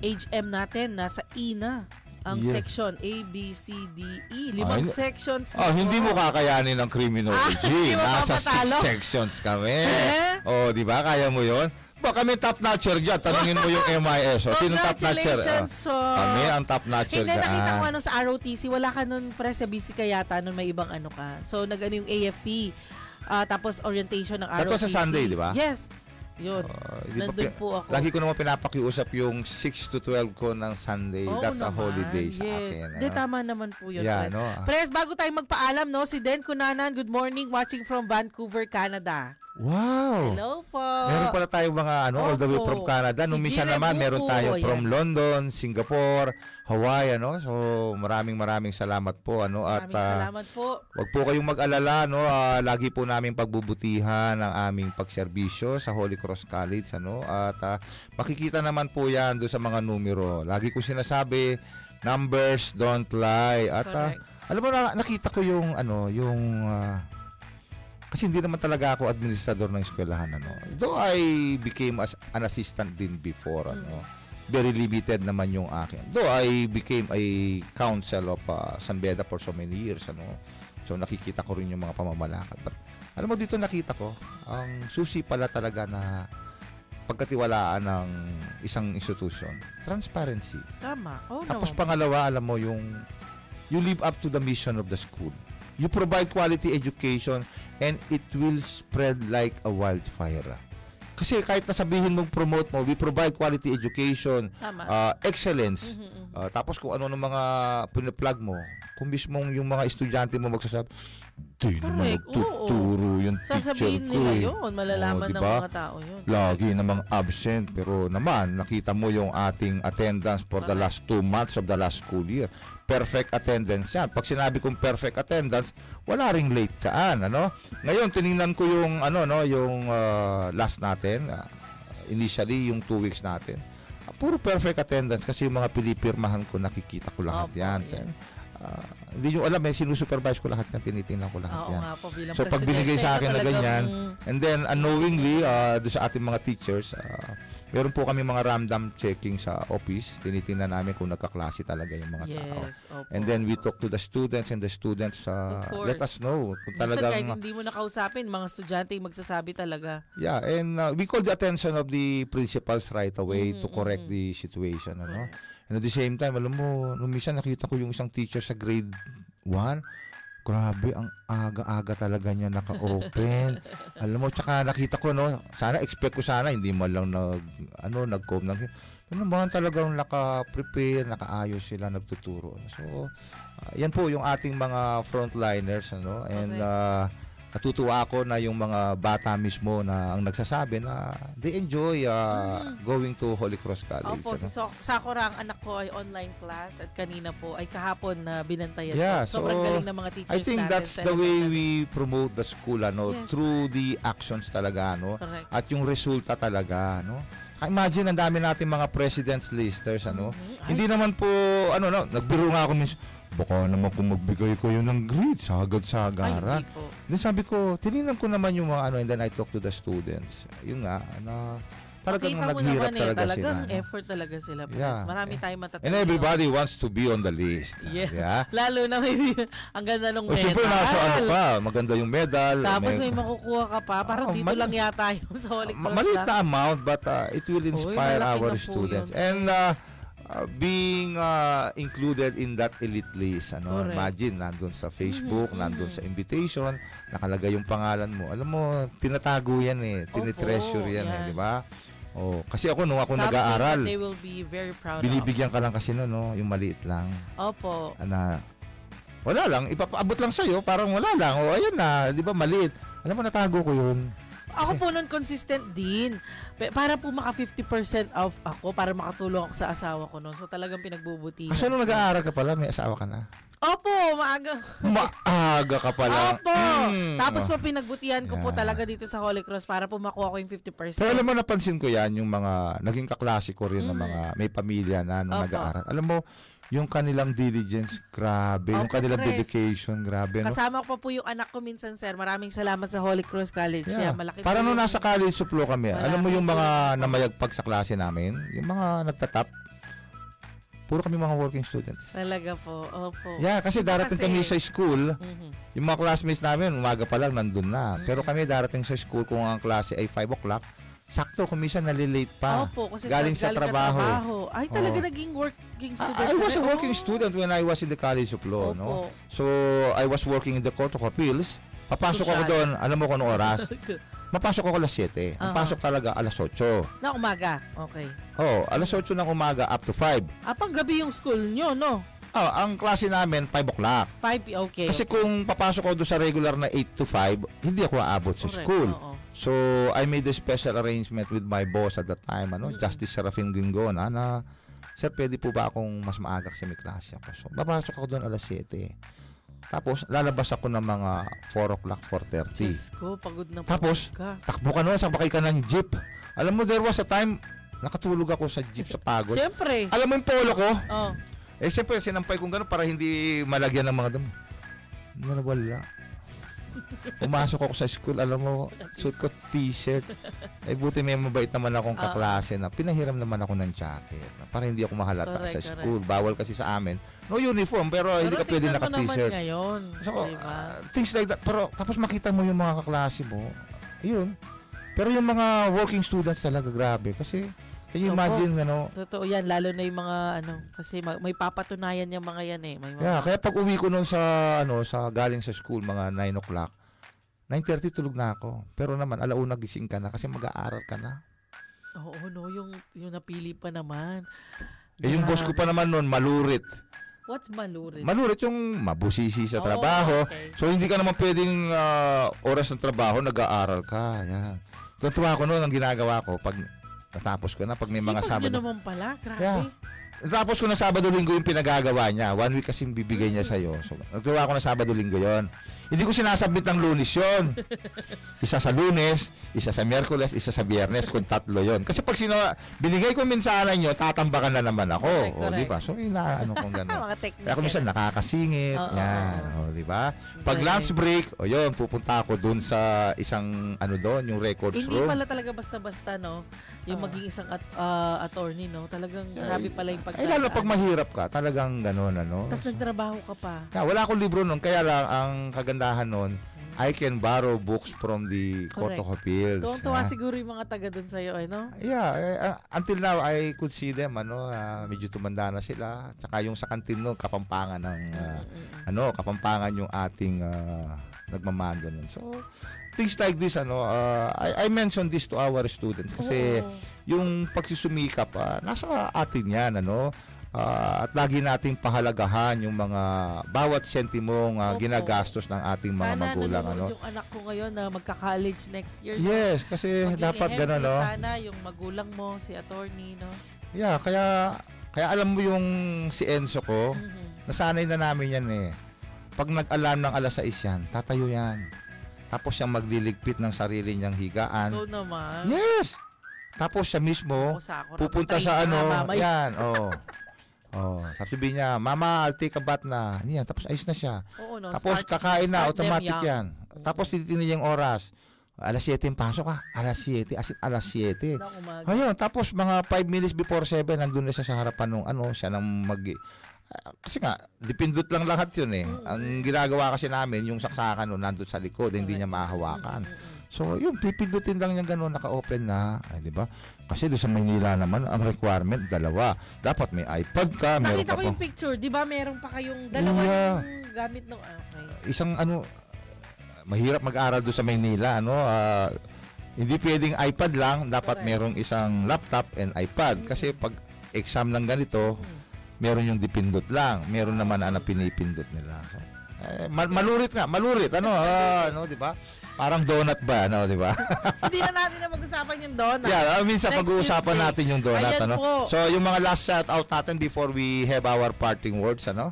HM natin, nasa E na. Ang Yeah. section A, B, C, D, E. Limang Ah, sections. Oh, hindi mo kakayanin ng <laughs> criminology. mo Nasa six sections kami. Eh? <laughs> Oh, di ba? Kaya mo 'yon? Baka kami top notcher dyan. Tanungin mo yung MIS. O, <laughs> sino top notcher? Congratulations Ah, po. kami ang top notcher Hindi, nakita ko dyan. ano sa ROTC, wala ka nun pre sa BC ka yata, nun may ibang ano ka. So, nag-ano yung AFP. Ah, tapos orientation ng ROTC. was sa Sunday, di ba? Yes. Yun. Di ba Nandun pi- po ako. Lagi ko naman pinapakiusap yung 6 to 12 ko ng Sunday. Oo That's a naman, holiday sa yes. akin. Di, ano? tama naman po yun. Yeah, no? Pres, bago tayo magpaalam, no, si Den Kunanan, good morning, watching from Vancouver, Canada. Wow! Hello po. Meron pala tayo mga ano, all the way from Canada. Nung Si minsan naman, meron tayo from ayan. London, Singapore, Hawaii, ano? So, maraming maraming salamat po, ano? At Maraming ah, salamat po. Wag po kayong mag-alala, no? Ah, lagi po namin pagbubutihan ang aming pagserbisyo sa Holy Cross College, ano? At ah, makikita naman po 'yan do sa mga numero. Lagi ko sinasabi, numbers don't lie. At ah, alam mo na nakita ko yung ano, yung ah, kasi hindi naman talaga ako administrador ng eskwelahan ano. Though I became as an assistant din before ano. Very limited naman yung akin. Though I became a council of uh, San Beda for so many years ano. So nakikita ko rin yung mga pamamalakad. But alam mo dito nakita ko, ang susi pala talaga na pagkatiwalaan ng isang institution? Transparency. Tama. Oo Tapos naman. pangalawa, alam mo yung you live up to the mission of the school. You provide quality education and it will spread like a wildfire. Kasi kahit na sabihin mong promote mo, we provide quality education, Tama. uh, excellence. Mhm, mhm. Uh, tapos kung ano ng mga pinaplug mo, kung mismong yung mga estudyante mo magsasabi, di naman nagtuturo yung teacher Sasabihin ko nila eh." yun. Malalaman Oo, ng diba? mga tao yun. Lagi namang absent pero naman nakita mo yung ating attendance for the last two months of the last school year. Perfect attendance yan. Pag sinabi kong perfect attendance, wala ring late saan, ano? Ngayon tiningnan ko yung ano no, yung uh, last natin, uh, initially yung two weeks natin. Uh, puro perfect attendance kasi yung mga pinipirmahan ko nakikita ko lahat Opo, yan. yes. Uh, hindi nyo alam eh, sinusupervise ko lahat yan, tinitingnan ko lahat Oo yan. nga po, bilang so pag binigay sa akin na ganyan, and then unknowingly, uh, doon sa ating mga teachers, uh, meron po kami mga random checking sa office, tinitingnan namin kung nagkaklase talaga yung mga tao. Yes, opo. And then we talk to the students and the students uh, let us know kung Minsan kahit hindi mo nakausapin, mga estudyante yung magsasabi talaga. Yeah, and uh, we call the attention of the principals right away to Mhm, correct the situation, ano. And at the same time, alam mo, nung minsan nakita ko yung isang teacher sa grade 1, grabe, ang aga-aga talaga niya naka-open. <laughs> alam mo, tsaka nakita ko, no, sana, expect ko sana, hindi mo lang nag, ano, nag-com ng, ano naman talagang naka-prepare, nakaayos sila, nagtuturo. So, uh, yan po yung ating mga frontliners, ano, and, Okay. uh, natutuwa ako na yung mga bata mismo na ang nagsasabi na they enjoy uh, going to Holy Cross College. Opo, ano. si so- Sakura, ang anak ko ay online class at kanina po ay kahapon na binantayan Yeah, po. Sobrang so, galing ng mga teachers I think natin that's the way elementary. we promote the school ano Yes. through the actions talaga no Correct. at yung resulta talaga no imagine ang dami natin mga presidents listers ano Mm-hmm. hindi naman po ano no nagbiro nga ako minsan baka naman kung magbigay kayo ng grade sagad sagaran Ay, hindi po. then sabi ko tinignan ko naman yung mga ano and then I talk to the students yun nga na talagang Makita mo naghirap naman eh, talaga talagang sila no? effort talaga sila. Yeah. Yeah. Marami tayong matatapos. and everybody wants to be on the list Yeah. yeah <laughs> Lalo na may <laughs> ang ganda ng o siyempre nasa ano medal. pa maganda yung medal Tapos may makukuha ka pa. Parang Oh, dito mali- lang yata <laughs> yung sa Holy Cross maliit na amount but uh, it will inspire malaki our students yun. and uh, uh, being uh, included in that elite list ano? Correct. imagine nandun sa Facebook Mhm, nandun mhm. sa invitation nakalagay yung pangalan mo. Alam mo tinatago yan eh. Tinitreasure yan, eh yan. di ba? Oh kasi ako nung ako Something nag-aaral they will be very proud binibigyan ka lang kasi no, no? Yung maliit lang. Of. Opo. na wala lang. Ipapaabot lang sa'yo parang wala lang. O ayun na di ba maliit. Alam mo natago ko yun Ako po nun consistent din. Para po maka 50% off ako para makatulong ako sa asawa ko nun. So talagang pinagbubutihan. kasi nung nag-aaral ka pala may asawa ka na Opo, maaga. maaga ka pala Opo. Mm. Tapos po pinagbutihan ko po Yeah. talaga dito sa Holy Cross para po makuha ko yung 50%. Pero alam mo, napansin ko yan, yung mga naging kaklase ko rin ng Mm. mga may pamilya na nung Opo. nag-aaral. Alam mo, yung kanilang diligence, grabe. yung Opo, kanilang Pres. dedication, grabe. No? Kasama ko pa po yung anak ko minsan, sir. Maraming salamat sa Holy Cross College. Kaya Yeah. malaki Parang po nung yung- nasa college of law kami, Malaki alam mo yung mga namayagpag sa klase namin, yung mga nagtatap, puro kami mga working students. Talaga po. Opo. Yeah, kasi darating Kasi- kami sa school, Mhm. yung mga classmates namin, umaga pa lang nandun na. Pero kami darating sa school kung ang klase ay 5 o'clock, sakto, kung minsan nalilate pa. Opo, kasi galing sa, sa, galing trabaho. Trabaho. Ay, talaga Oo. naging working I, student. I was ka a working student when I was in the College of Law, no? Opo. So, I was working in the Court of Appeals. Papasok ako Social. doon, alam mo kung anong oras? <laughs> Mapasok ako alas 7. Ang Aha. pasok talaga alas 8. Na umaga. Okay. Oh, alas 8 ng umaga up to 5. Ah, pang gabi yung school nyo, no? Oh, ang klase namin 5 o'clock. 5, okay. Kasi okay. kung papasok ako doon sa regular na 8 to 5, hindi ako aabot sa Correct, school. oo. So, I made a special arrangement with my boss at that time, ano, Justice Serafin Gingona, na, Sir, pwede po ba akong mas maaga kasi may klase ako? So, papasok ako doon alas 7. Tapos, lalabas ako ng mga 4 o'clock, 4.30. Diyos ko, pagod na Tapos, pagod ka. takbo ka noon, sabakay ka ng jeep. Alam mo, there was a time, nakatulog ako sa jeep sa pagod. Siyempre. Alam mo yung polo ko? Oh. Eh, siyempre, sinampay kong gano'n para hindi malagyan ng mga damo. Nawala. Pumasok ako sa school, alam mo, suit ko t-shirt. Eh, buti may mabait naman akong Ah. kaklase na pinahiram naman ako ng jacket para hindi ako mahalata Correct, sa correct. school. Bawal kasi sa amin. No uniform, pero, hindi ka pwede naka-t-shirt. ngayon. So, diba? uh, things like that. Pero tapos makita mo yung mga kaklase mo, yun, Pero yung mga working students talaga, grabe. Kasi, can you Opo. imagine, ano, Totoo yan, lalo na yung mga ano, kasi ma- may papatunayan yung mga yan eh. May mga, Yeah, kaya pag uwi ko nun sa ano sa galing sa school mga 9 o'clock, 9:30 tulog na ako. Pero naman alauna gising ka na kasi mag-aaral ka na. Oo, no, yung, yung napili pa naman. Eh yung boss ko pa naman noon malurit. What's malurit? Malurit yung mabusisi sa Oo, trabaho. okay. So hindi ka naman pwedeng ah, oras ng trabaho nag-aaral ka. Yan. Tuwa ko noon ang ginagawa ko pag natapos ko na pag may mga Sipag nyo Sabado. naman pala, grabe. Yeah. Natapos ko na Sabado Linggo yung pinagagawa niya. One week kasi bibigay niya sa'yo. So, nagtuwa ko na Sabado Linggo yon. Hindi ko sinasabit ng lunes yon. Isa sa lunes, isa sa Miyerkules, isa sa Biyernes, kung tatlo yon. Kasi pag sino, binigay ko minsanan nyo, tatambakan na naman ako. Correct, o, correct. di ba? So, inaano kong gano'n. <laughs> Mga technique. Kaya kung minsan nakakasingit, Oo, yan, o, di ba? Pag Correct. lunch break, o yun, pupunta ako dun sa isang, ano doon, yung records Hindi room. pala talaga basta-basta, no? Yung maging isang at, ah, attorney, no? Talagang grabe pala yung Ay, lalo pag mahirap ka, talagang gano'n, ano. Tapos nagtrabaho ka pa. Yeah, wala akong libro nun, kaya lang ang kagandahan nun, I can borrow books from the Court of Appeals. Tuwang-tuwa ah. siguro yung mga taga doon sa'yo, eh, no? Yeah, eh, ah, until now I could see them ano, ah, medyo tumanda na sila. Tsaka yung sa kantin nun, kapampangan ng ah, ano, kapampangan yung ating ah, nagmamando nun. So, things like this ano, ah, I, I mentioned this to our students kasi Oo. yung pagsusumikap ah, nasa atin 'yan ano. Ah, at lagi nating pahalagahan yung mga bawat sentimong Opo. ginagastos ng ating mga Sana magulang ano. yung anak ko ngayon na magka-college next year. no? Yes, kasi Maging dapat ganun, no? Sana yung magulang mo, si attorney, no? Yeah, kaya kaya alam mo yung si Enzo ko, Mhm. nasanay na namin yan eh. Pag nag-alarm ng alas 6 yan, tatayo yan. Tapos siyang magliligpit ng sarili niyang higaan. So naman. Yes! Tapos siya mismo, pupunta sa ano, yan, oh. <laughs> Oh, sabi niya, Mama, I'll take a bath na. Yan, tapos ayos na siya. Oo, no, tapos start- kakain na, start automatic yan. Tapos tititingnan niya yung oras. Alas 7 yung pasok ha. Alas 7, as in, alas 7. Ng umaga. Ayun, tapos mga 5 minutes before 7, nandun na siya sa harapan ng ano, siya nang mag... Ah, kasi nga, dipindot lang lahat yun eh. Ang ginagawa kasi namin, yung saksakan nun, nandun sa likod, hindi niya mahawakan. So, yun, pipindutin lang niya gano'n, naka-open na. Ay, di ba? Kasi doon sa Maynila naman, ang requirement, dalawa. Dapat may iPad ka, meron Nakita ka ko pa. yung picture, di ba meron pa kayong dalawa Yeah. yung gamit ng... ah, Okay. Isang ano, mahirap mag-aral doon sa Maynila, ano, ah, hindi pwedeng iPad lang, dapat merong isang laptop and iPad. Kasi pag exam lang ganito, meron yung dipindot lang, meron naman na pinipindot nila. So, eh, ma- malurit nga, malurit, ano, ah, ano, di ba? Parang donut ba, ano, di ba? <laughs> Hindi na natin na mag-usapan yung donut. Yeah, uh, minsan Next pag-uusapan Tuesday. natin yung donut, Ayan ano. po. So, yung mga last shout out natin before we have our parting words, ano?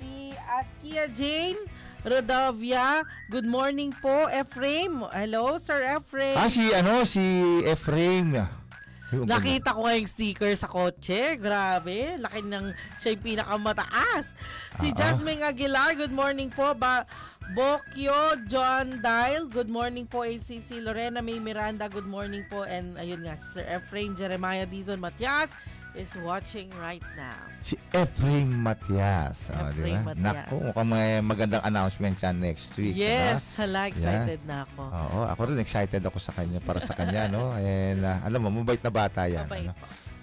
Si Askia Jane Rodovia, good morning po, Efraim. Hello, Sir Efraim. Ah, si, ano, si Efraim. Yung- Nakita ko kayong sticker sa kotse. Grabe. Laki ng siya yung pinakamataas. Si ah. Jasmine Aguilar, good morning po. Ba Bokyo John Dial, good morning po. ACC Lorena May Miranda, good morning po. And ayun nga, si Sir Efraim Jeremiah Dizon Matias is watching right now. Si Efraim Matias. Oh, Efraim ba? Matias. Naku, mukhang may magandang announcement yan next week. Yes, diba? hala, excited Yeah. na ako. Oo, ako rin excited ako sa kanya, para sa kanya, no? <laughs> And ah, alam mo, mabait na bata yan. Mabait ano?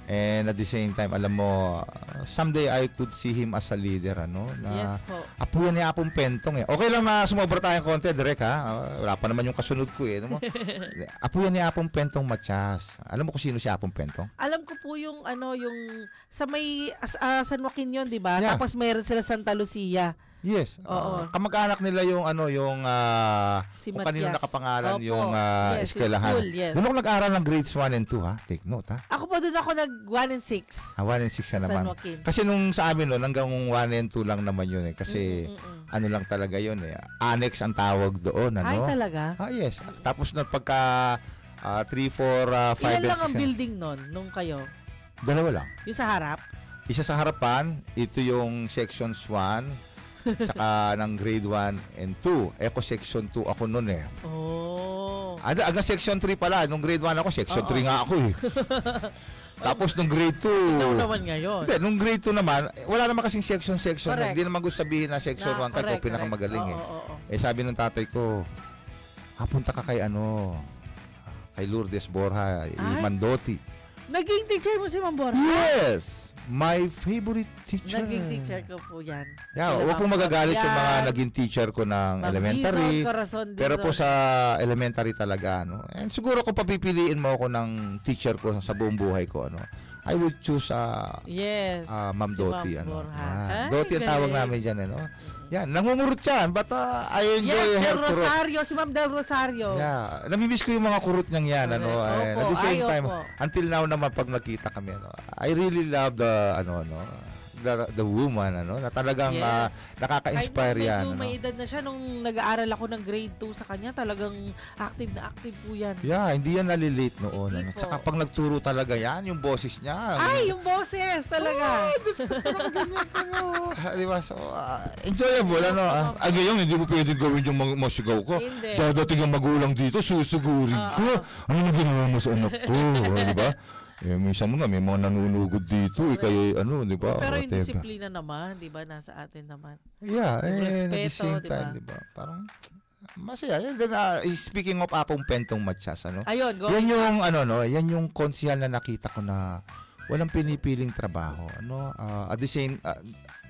And at the same time, alam mo, someday I could see him as a leader, ano? Na, Yes po. Apuyan ni Apong Pentong eh. Okay lang na sumobra tayong konti, direct ha. Ah, wala pa naman yung kasunod ko eh. Ano mo? <laughs> Apuyan ni Apong Pentong Matias. Alam mo kung sino si Apong Pentong? Alam ko po yung ano yung sa may ah, San Joaquin yun, 'di ba? Yeah. Tapos mayroon sila Santa Lucia. Yes. Oo. Ah, kamag-anak nila yung ano, yung ah, Si kung kanino nakapangalan Opo. yung ah, Yes, eskwelahan. school, yes. Doon ako nag-aral ng grades 1 and 2 ha. Take note ha. Ako pa doon ako nag 1 and 6. Ah, 1 and 6 na naman. Joaquin. Kasi nung sa amin noon, hanggang 1 and 2 lang naman yun eh. Kasi Mm, mm, mm. ano lang talaga yun eh. Annex ang tawag doon. Ano? Ay, talaga? Ah, yes. Tapos na pagka 3, 4, 5, Ilan lang ang 6 yan. building nun nung kayo? Dalawa lang. Yung sa harap? Isa sa harapan, ito yung sections 1, tsaka ng grade 1 and 2. Eco section 2 ako noon eh. Oh. Ada, aga section 3 pala. Nung grade 1 ako, section Oo. 3 nga ako eh. <laughs> Tapos nung grade 2. Ikaw naman ngayon. Hindi, nung grade 2 naman, eh, wala naman kasing section section. Correct. Hindi naman gusto sabihin na section Na, 1 ka ikaw correct, pinakamagaling correct. eh. Oo, oo, oo. Eh sabi ng tatay ko, Hapunta ka kay ano, kay Lourdes Borja, Ay. Mandotti. Naging teacher mo si Ma'am Borja? Yes! My favorite teacher. Naging teacher ko po yan. Yeah, huwag pong magagalit yung mga naging teacher ko ng Ma'am elementary. Dizon, Corazon Pero po sa elementary talaga, ano. And siguro kung papipiliin mo ako ng teacher ko sa buong buhay ko, ano, I would choose uh, Yes. uh, Ma'am si Doti. Ma'am Ano. Ay, Doti ang tawag namin dyan, ano. Yan, nangungurot yan. But uh, I enjoy Yes, her Del kurot. Rosario. Si Ma'am Del Rosario. Yeah, namimiss ko yung mga kurot niyang yan, ano. Correct. And Opo, at the same ay, time, opo. until now naman pag nakita kami, ano, I really love the, ano, ano, the, the woman, ano, na talagang Yes. uh, nakaka-inspire yan. medyo Ano. may edad na siya nung nag-aaral ako ng grade 2 sa kanya, talagang active na active po yan. Yeah, hindi yan nalilate noon. Ano. po. Tsaka pag nagturo talaga yan, yung boses niya. Ay, yung boses talaga. Ah, di ba? So, ah, enjoyable, ano. ah. Ah, ngayon, hindi mo pwede gawin yung mga masigaw ko. Hindi. Dadating ang magulang dito, susugurin ko. Ano na ginawa mo sa anak ko? <laughs> Ah, di ba? Eh, minsan mo nga, may mga nanunugod dito. Eh, kaya, ano, di ba? Pero yung Whatever. disiplina naman, di ba, nasa atin naman. Yeah, eh, at the respeto, same di time, di ba? Parang, masaya. And then, ah, speaking of apong pentong matchas, ano? Ayun, go. Yan yung, ano, no, yan yung konsihal na nakita ko na walang pinipiling trabaho. Ano? Ah, at the same, ah,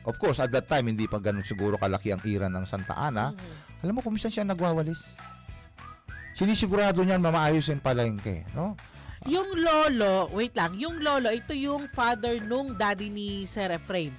of course, at that time, hindi pa ganun siguro kalaki ang ira ng Santa Ana. Mm-hmm. Alam mo kung minsan siya nagwawalis? Sinisigurado niyan mamaayos yung palengke, no? Yung lolo, wait lang, yung lolo, ito yung father nung daddy ni Sir Efraim.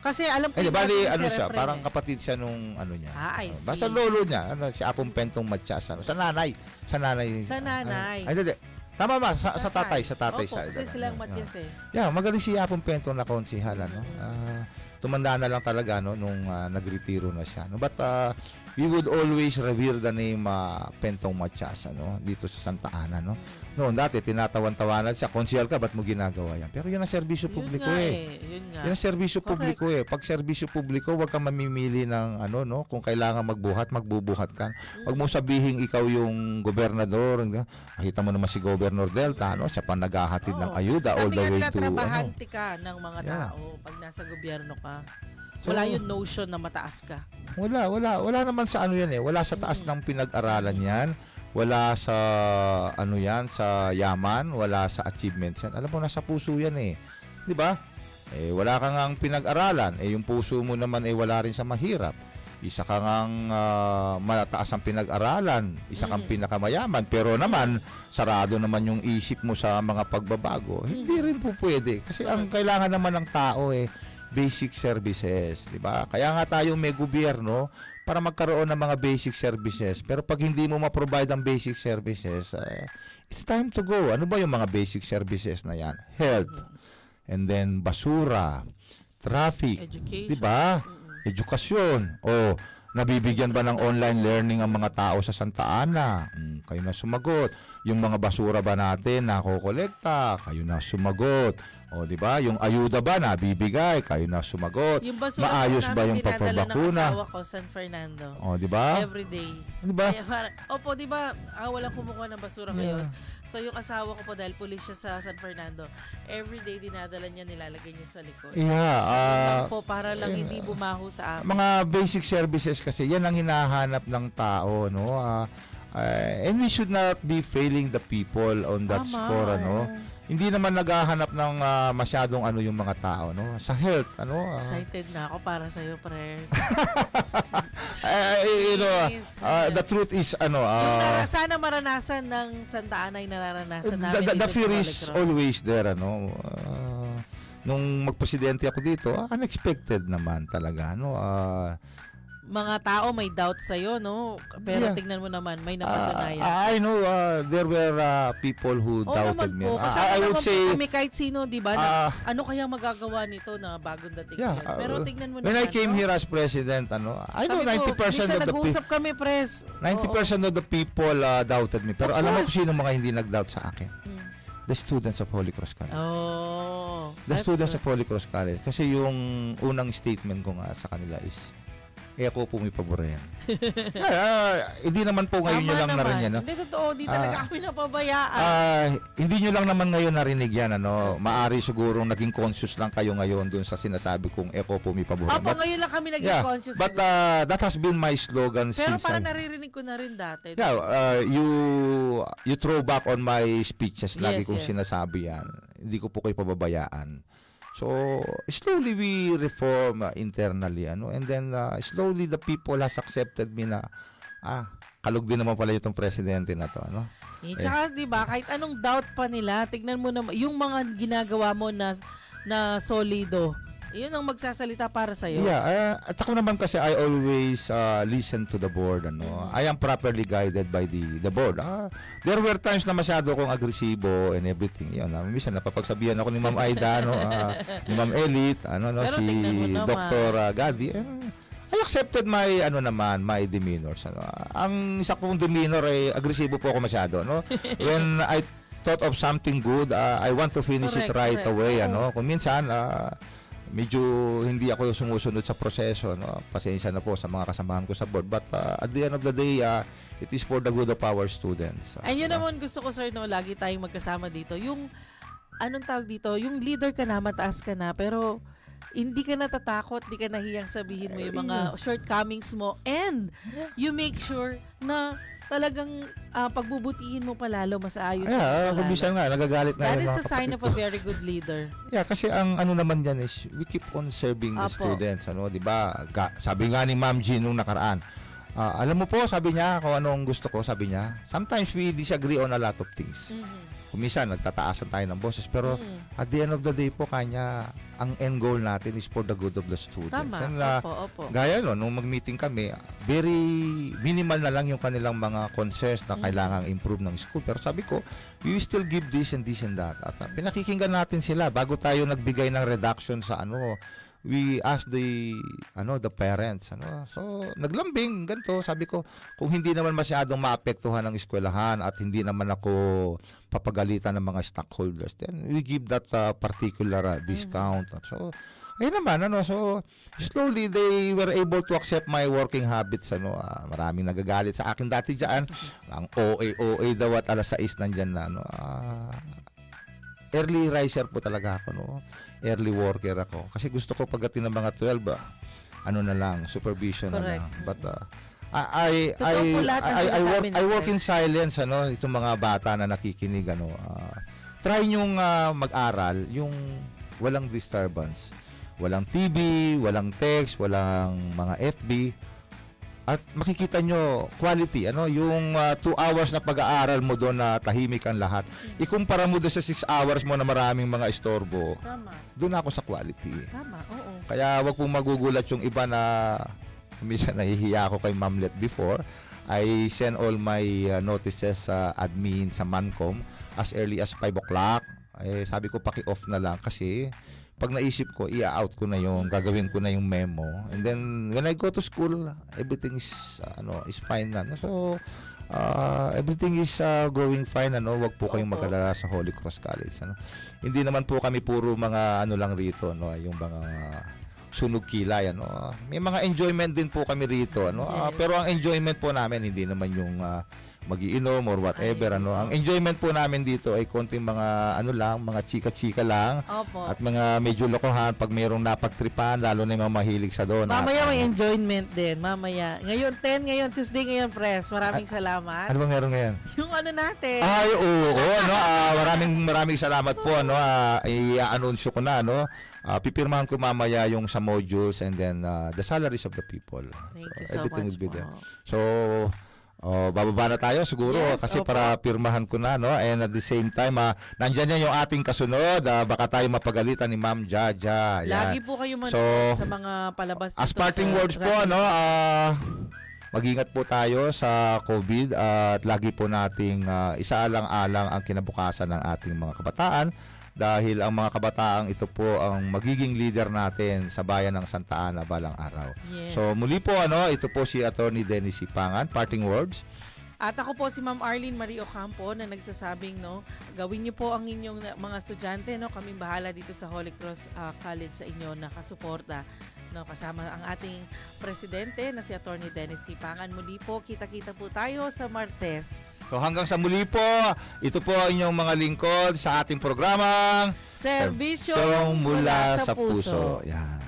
Kasi alam ko Eh, bali, ano siya, Efraim parang eh. kapatid siya nung ano niya. Ah, I Ah, see. Basta lolo niya, ano, si Apong Pentong Matsyas, ano, sa nanay, sa nanay. Sa nanay. Ay, hindi. Tama ba? Sa, sa tatay, sa tatay Opo, side. kasi ano, silang yeah. Matias eh. Yeah, magaling si Apong Pentong na konsihal, ano. Ah, tumanda na lang talaga, no, nung ah, nagretiro na siya. No? But, ah, we would always revere the name ah, Pentong Matsyas, ano, dito sa Santa Ana, no. Noon, dati, tinatawan-tawanan siya, konsihal ka, ba't mo ginagawa yan? Pero yun ang serbisyo Yun publiko nga eh. eh, yun nga. Yan ang serbisyo Correct. publiko eh. Pag serbisyo publiko, huwag kang mamimili ng ano no, kung kailangan magbuhat, magbubuhat ka. Huwag mo sabihing ikaw yung gobernador. Nakita mo naman si Governor Delta, no? Siya pa naghahatid ng ayuda all Sabi the nga way to ano. trabahante ka ng mga Yeah. tao pag nasa gobyerno ka. So- Wala yung notion na mataas ka. Wala, wala, wala naman sa ano yan eh. Wala sa taas ng pinag-aralan yan. Wala sa ano yan, sa yaman, wala sa achievements yan. Alam mo, nasa puso yan eh. 'Di ba? Eh, wala kang ang pinag-aralan. Eh, yung puso mo naman eh wala rin sa mahirap. Isa kang ang ah, mataas ang pinag-aralan, isa kang pinakamayaman, pero naman sarado naman yung isip mo sa mga pagbabago. Hindi rin po pwede kasi ang kailangan naman ng tao eh basic services, 'di ba? Kaya nga tayo may gobyerno para magkaroon ng mga basic services. Pero pag hindi mo ma-provide ang basic services, eh, it's time to go. Ano ba yung mga basic services na 'yan? Health. And then basura, traffic. 'di ba? Edukasyon. O nabibigyan ba ng online learning ang mga tao sa Santa Ana? Hmm, kayo na sumagot. Yung mga basura ba natin nakokolekta? Kayo na sumagot. O, di ba? Yung ayuda ba nabibigay? Kayo na sumagot. Yung basura Maayos ba yung dinadala ng pagpapakuna? asawa ko, San Fernando. O, di ba? Every day. Di ba? Opo, di ba, ah, walang kumukuha ng basura Yeah. ngayon. So, yung asawa ko po, dahil pulis siya sa San Fernando, every day dinadala niya, nilalagay niya sa likod. Yeah, ah, Lang po, para lang hindi bumaho sa amin. mga basic services kasi yan ang hinahanap ng tao no Ah, ah, and we should not be failing the people on that Tama, score ano hindi naman naghahanap ng ah, masyadong ano yung mga tao no? Sa health ano ah, Excited na ako para sa'yo, pre. <laughs> eh, you know ah, the truth is ano yung ah, nara- sana maranasan ng Santa Ana ay nararanasan the, namin the, the fear sa is always there ano. Ah, nung magpresidente ako dito ah, unexpected naman talaga no ah, Mga tao may doubt sa'yo, no? Pero Yeah. tignan mo naman, may Ah, napatunayan. I know uh, there were uh, people who Oo doubted me. po. Kasama I, I would po say kami kahit sino, di ba? Ah. ano kaya magagawa nito na bagong dating yeah, yun? Pero uh, tignan mo when I naman, came no? here as president, ano, I know Sabi 90% ko, minsan of the people kami, pres. 90% of the people uh, doubted me. Pero Of alam mo course. kung sino mga hindi nag-doubt sa akin? Hmm. The students of Holy Cross College. Oh. The students good. of Holy Cross College. Kasi yung unang statement ko nga sa kanila is, eh ako po may pabor yan. <laughs> Ah, ah, hindi naman po ngayon Tama nyo lang naman. narinig yan. No? Hindi totoo, di talaga Ah, kami napabayaan. Ah, hindi nyo lang naman ngayon narinig yan. Ano? Maari sigurong naging conscious lang kayo ngayon dun sa sinasabi kong eko po may pabor. Opo, But, ngayon lang kami naging yeah, conscious. but uh, that has been my slogan Pero since parang I- naririnig ko na rin dati. Yeah, uh, you you throw back on my speeches. Lagi Yes, kong yes. sinasabi yan. Hindi ko po kayo pababayaan. So, slowly we reform uh, internally. ano And then, uh, slowly the people has accepted me na, ah, kalog din naman pala itong presidente na to. Ano? Eh, tsaka, di ba, kahit anong doubt pa nila, tignan mo naman, yung mga ginagawa mo na, na solido, yun ang magsasalita para sa'yo. Yeah, uh, at ako naman kasi I always uh, listen to the board. Ano. I am properly guided by the the board. Ah, there were times na masyado akong agresibo and everything. Yun, uh, minsan napapagsabihan ako ni Ma'am Aida, no, ah, ni Ma'am Elite, ano, no, Pero si. Dr. uh, Gadi. Eh, I accepted my ano naman, my demeanors. Ano. Ang isa kong demeanor ay agresibo po ako masyado. No? <laughs> When I thought of something good, uh, I want to finish it Correct, right correct. away. Oo. Ano? Kung minsan, ah, medyo hindi ako sumusunod sa proseso no? Pasensya na po sa mga kasamahan ko sa board but uh, at the end of the day uh, it is for the good of our students Uh, Ay, yun naman gusto ko, sir, no, lagi tayong magkasama dito. Yung, anong tawag dito, yung leader ka na, mataas ka na, pero hindi ka natatakot, hindi ka nahiyang sabihin mo yung mga shortcomings mo. And you make sure na talagang ah, pagbubutihin mo palalo mas ayos. yeah, uh, kung minsan nga nagagalit nga That is a sign of a very good leader. Yeah, kasi ang ano naman diyan is we keep on serving the Apo. students, ano, 'di ba? Sabi nga ni Ma'am Jean nung nakaraan. ah, alam mo po, sabi niya, kung anong gusto ko, sabi niya, sometimes we disagree on a lot of things. Kung minsan, nagtataasan tayo ng boses, pero Mm. at the end of the day po, kanya, ang end goal natin is for the good of the students. Tama. And, ah, Opo, opo. Gaya no, nung mag-meeting kami, very minimal na lang yung kanilang mga concerns na Mm. kailangang improve ng school. Pero sabi ko, we still give this and this and that. At uh, pinakikinggan natin sila bago tayo nagbigay ng reduction sa ano, we ask the ano the parents ano. So naglambing ganito. Sabi ko kung hindi naman masyadong maapektuhan ng eskwelahan at hindi naman ako papagalitan ng mga stockholders then we give that uh, particular uh, discount. So ayun naman ano. So slowly they were able to accept my working habits ano. Ah, maraming nagagalit sa akin dati diyan ang OA OA daw at alas 6 nandiyan na ano. Ah, early riser po talaga ako no early worker ako. Kasi gusto ko pagdating ng mga 12 ah, ano na lang supervision na Correct. lang. But ah, I I Totoo I, I, I work I work in silence ano itong mga bata na nakikinig ano. Ah, try nyong ah, mag-aral yung walang disturbance. Walang TV walang text walang mga FB at makikita nyo quality ano yung 2 hours na pag-aaral mo doon na tahimik ang lahat. Ikumpara mo doon sa 6 hours mo na maraming mga istorbo Tama. doon ako sa quality. Tama, oo. kaya wag pong magugulat yung iba na minsan nahihiya ako kay Mamlet before. I send all my uh, notices sa admin sa Mancom as early as 5 o'clock. Eh, sabi ko paki-off na lang kasi pag naisip ko, i-out ko na yung, gagawin ko na yung memo. And then, when I go to school, everything is, uh, ano, is fine na. So, uh, everything is uh, going fine, ano. Wag po kayong mag-alala sa Holy Cross College, ano. Hindi naman po kami puro mga, ano lang rito, no, yung mga sunog kilay, ano. May mga enjoyment din po kami rito, ano. Ah, pero ang enjoyment po namin, hindi naman yung, uh, magiinom or whatever ano ang enjoyment po namin dito ay konting mga ano lang mga chika-chika lang Opo. at mga medyo lokohan pag mayroong napagtripan lalo na yung mga mahilig sa doon At, Mamaya may ano, enjoyment din. Mamaya. Ngayon 10, ngayon Tuesday, ngayon press. Maraming salamat. ano ba meron ngayon Yung ano natin. ay oo oo, <laughs> no ah, maraming maraming salamat po ano ah, i-anunsyo ko na no Ah, pipirmahan ko mamaya yung sa modules and then ah, the salaries of the people Thank you so everything much will be there so Oh, bababa na tayo siguro Yes, kasi opo. para pirmahan ko na no? And at the same time ah, nandyan yan yung ating kasunod. Ah, baka tayo mapagalitan ni Ma'am Jaja. Yan. Lagi po kayo manood So, sa mga palabas As parting words po, ano, ah, mag-ingat po tayo sa COVID at lagi po nating ah, isaalang-alang ang kinabukasan ng ating mga kabataan dahil ang mga kabataang ito po ang magiging leader natin sa bayan ng Santa Ana balang araw. Yes. So muli po ano, ito po si Attorney Dennis Sipangan, parting words. At ako po si Ma'am Arlene Marie Ocampo na nagsasabing no, gawin niyo po ang inyong na- mga estudyante no, kaming bahala dito sa Holy Cross ah, College sa inyo nakasuporta no kasama ang ating presidente na si Attorney Dennis Sipangan. Muli po, kita-kita po tayo sa Martes. So hanggang sa muli po, ito po ang inyong mga lingkod sa ating programang Serbisyo Serbisyong mula sa puso. Yan.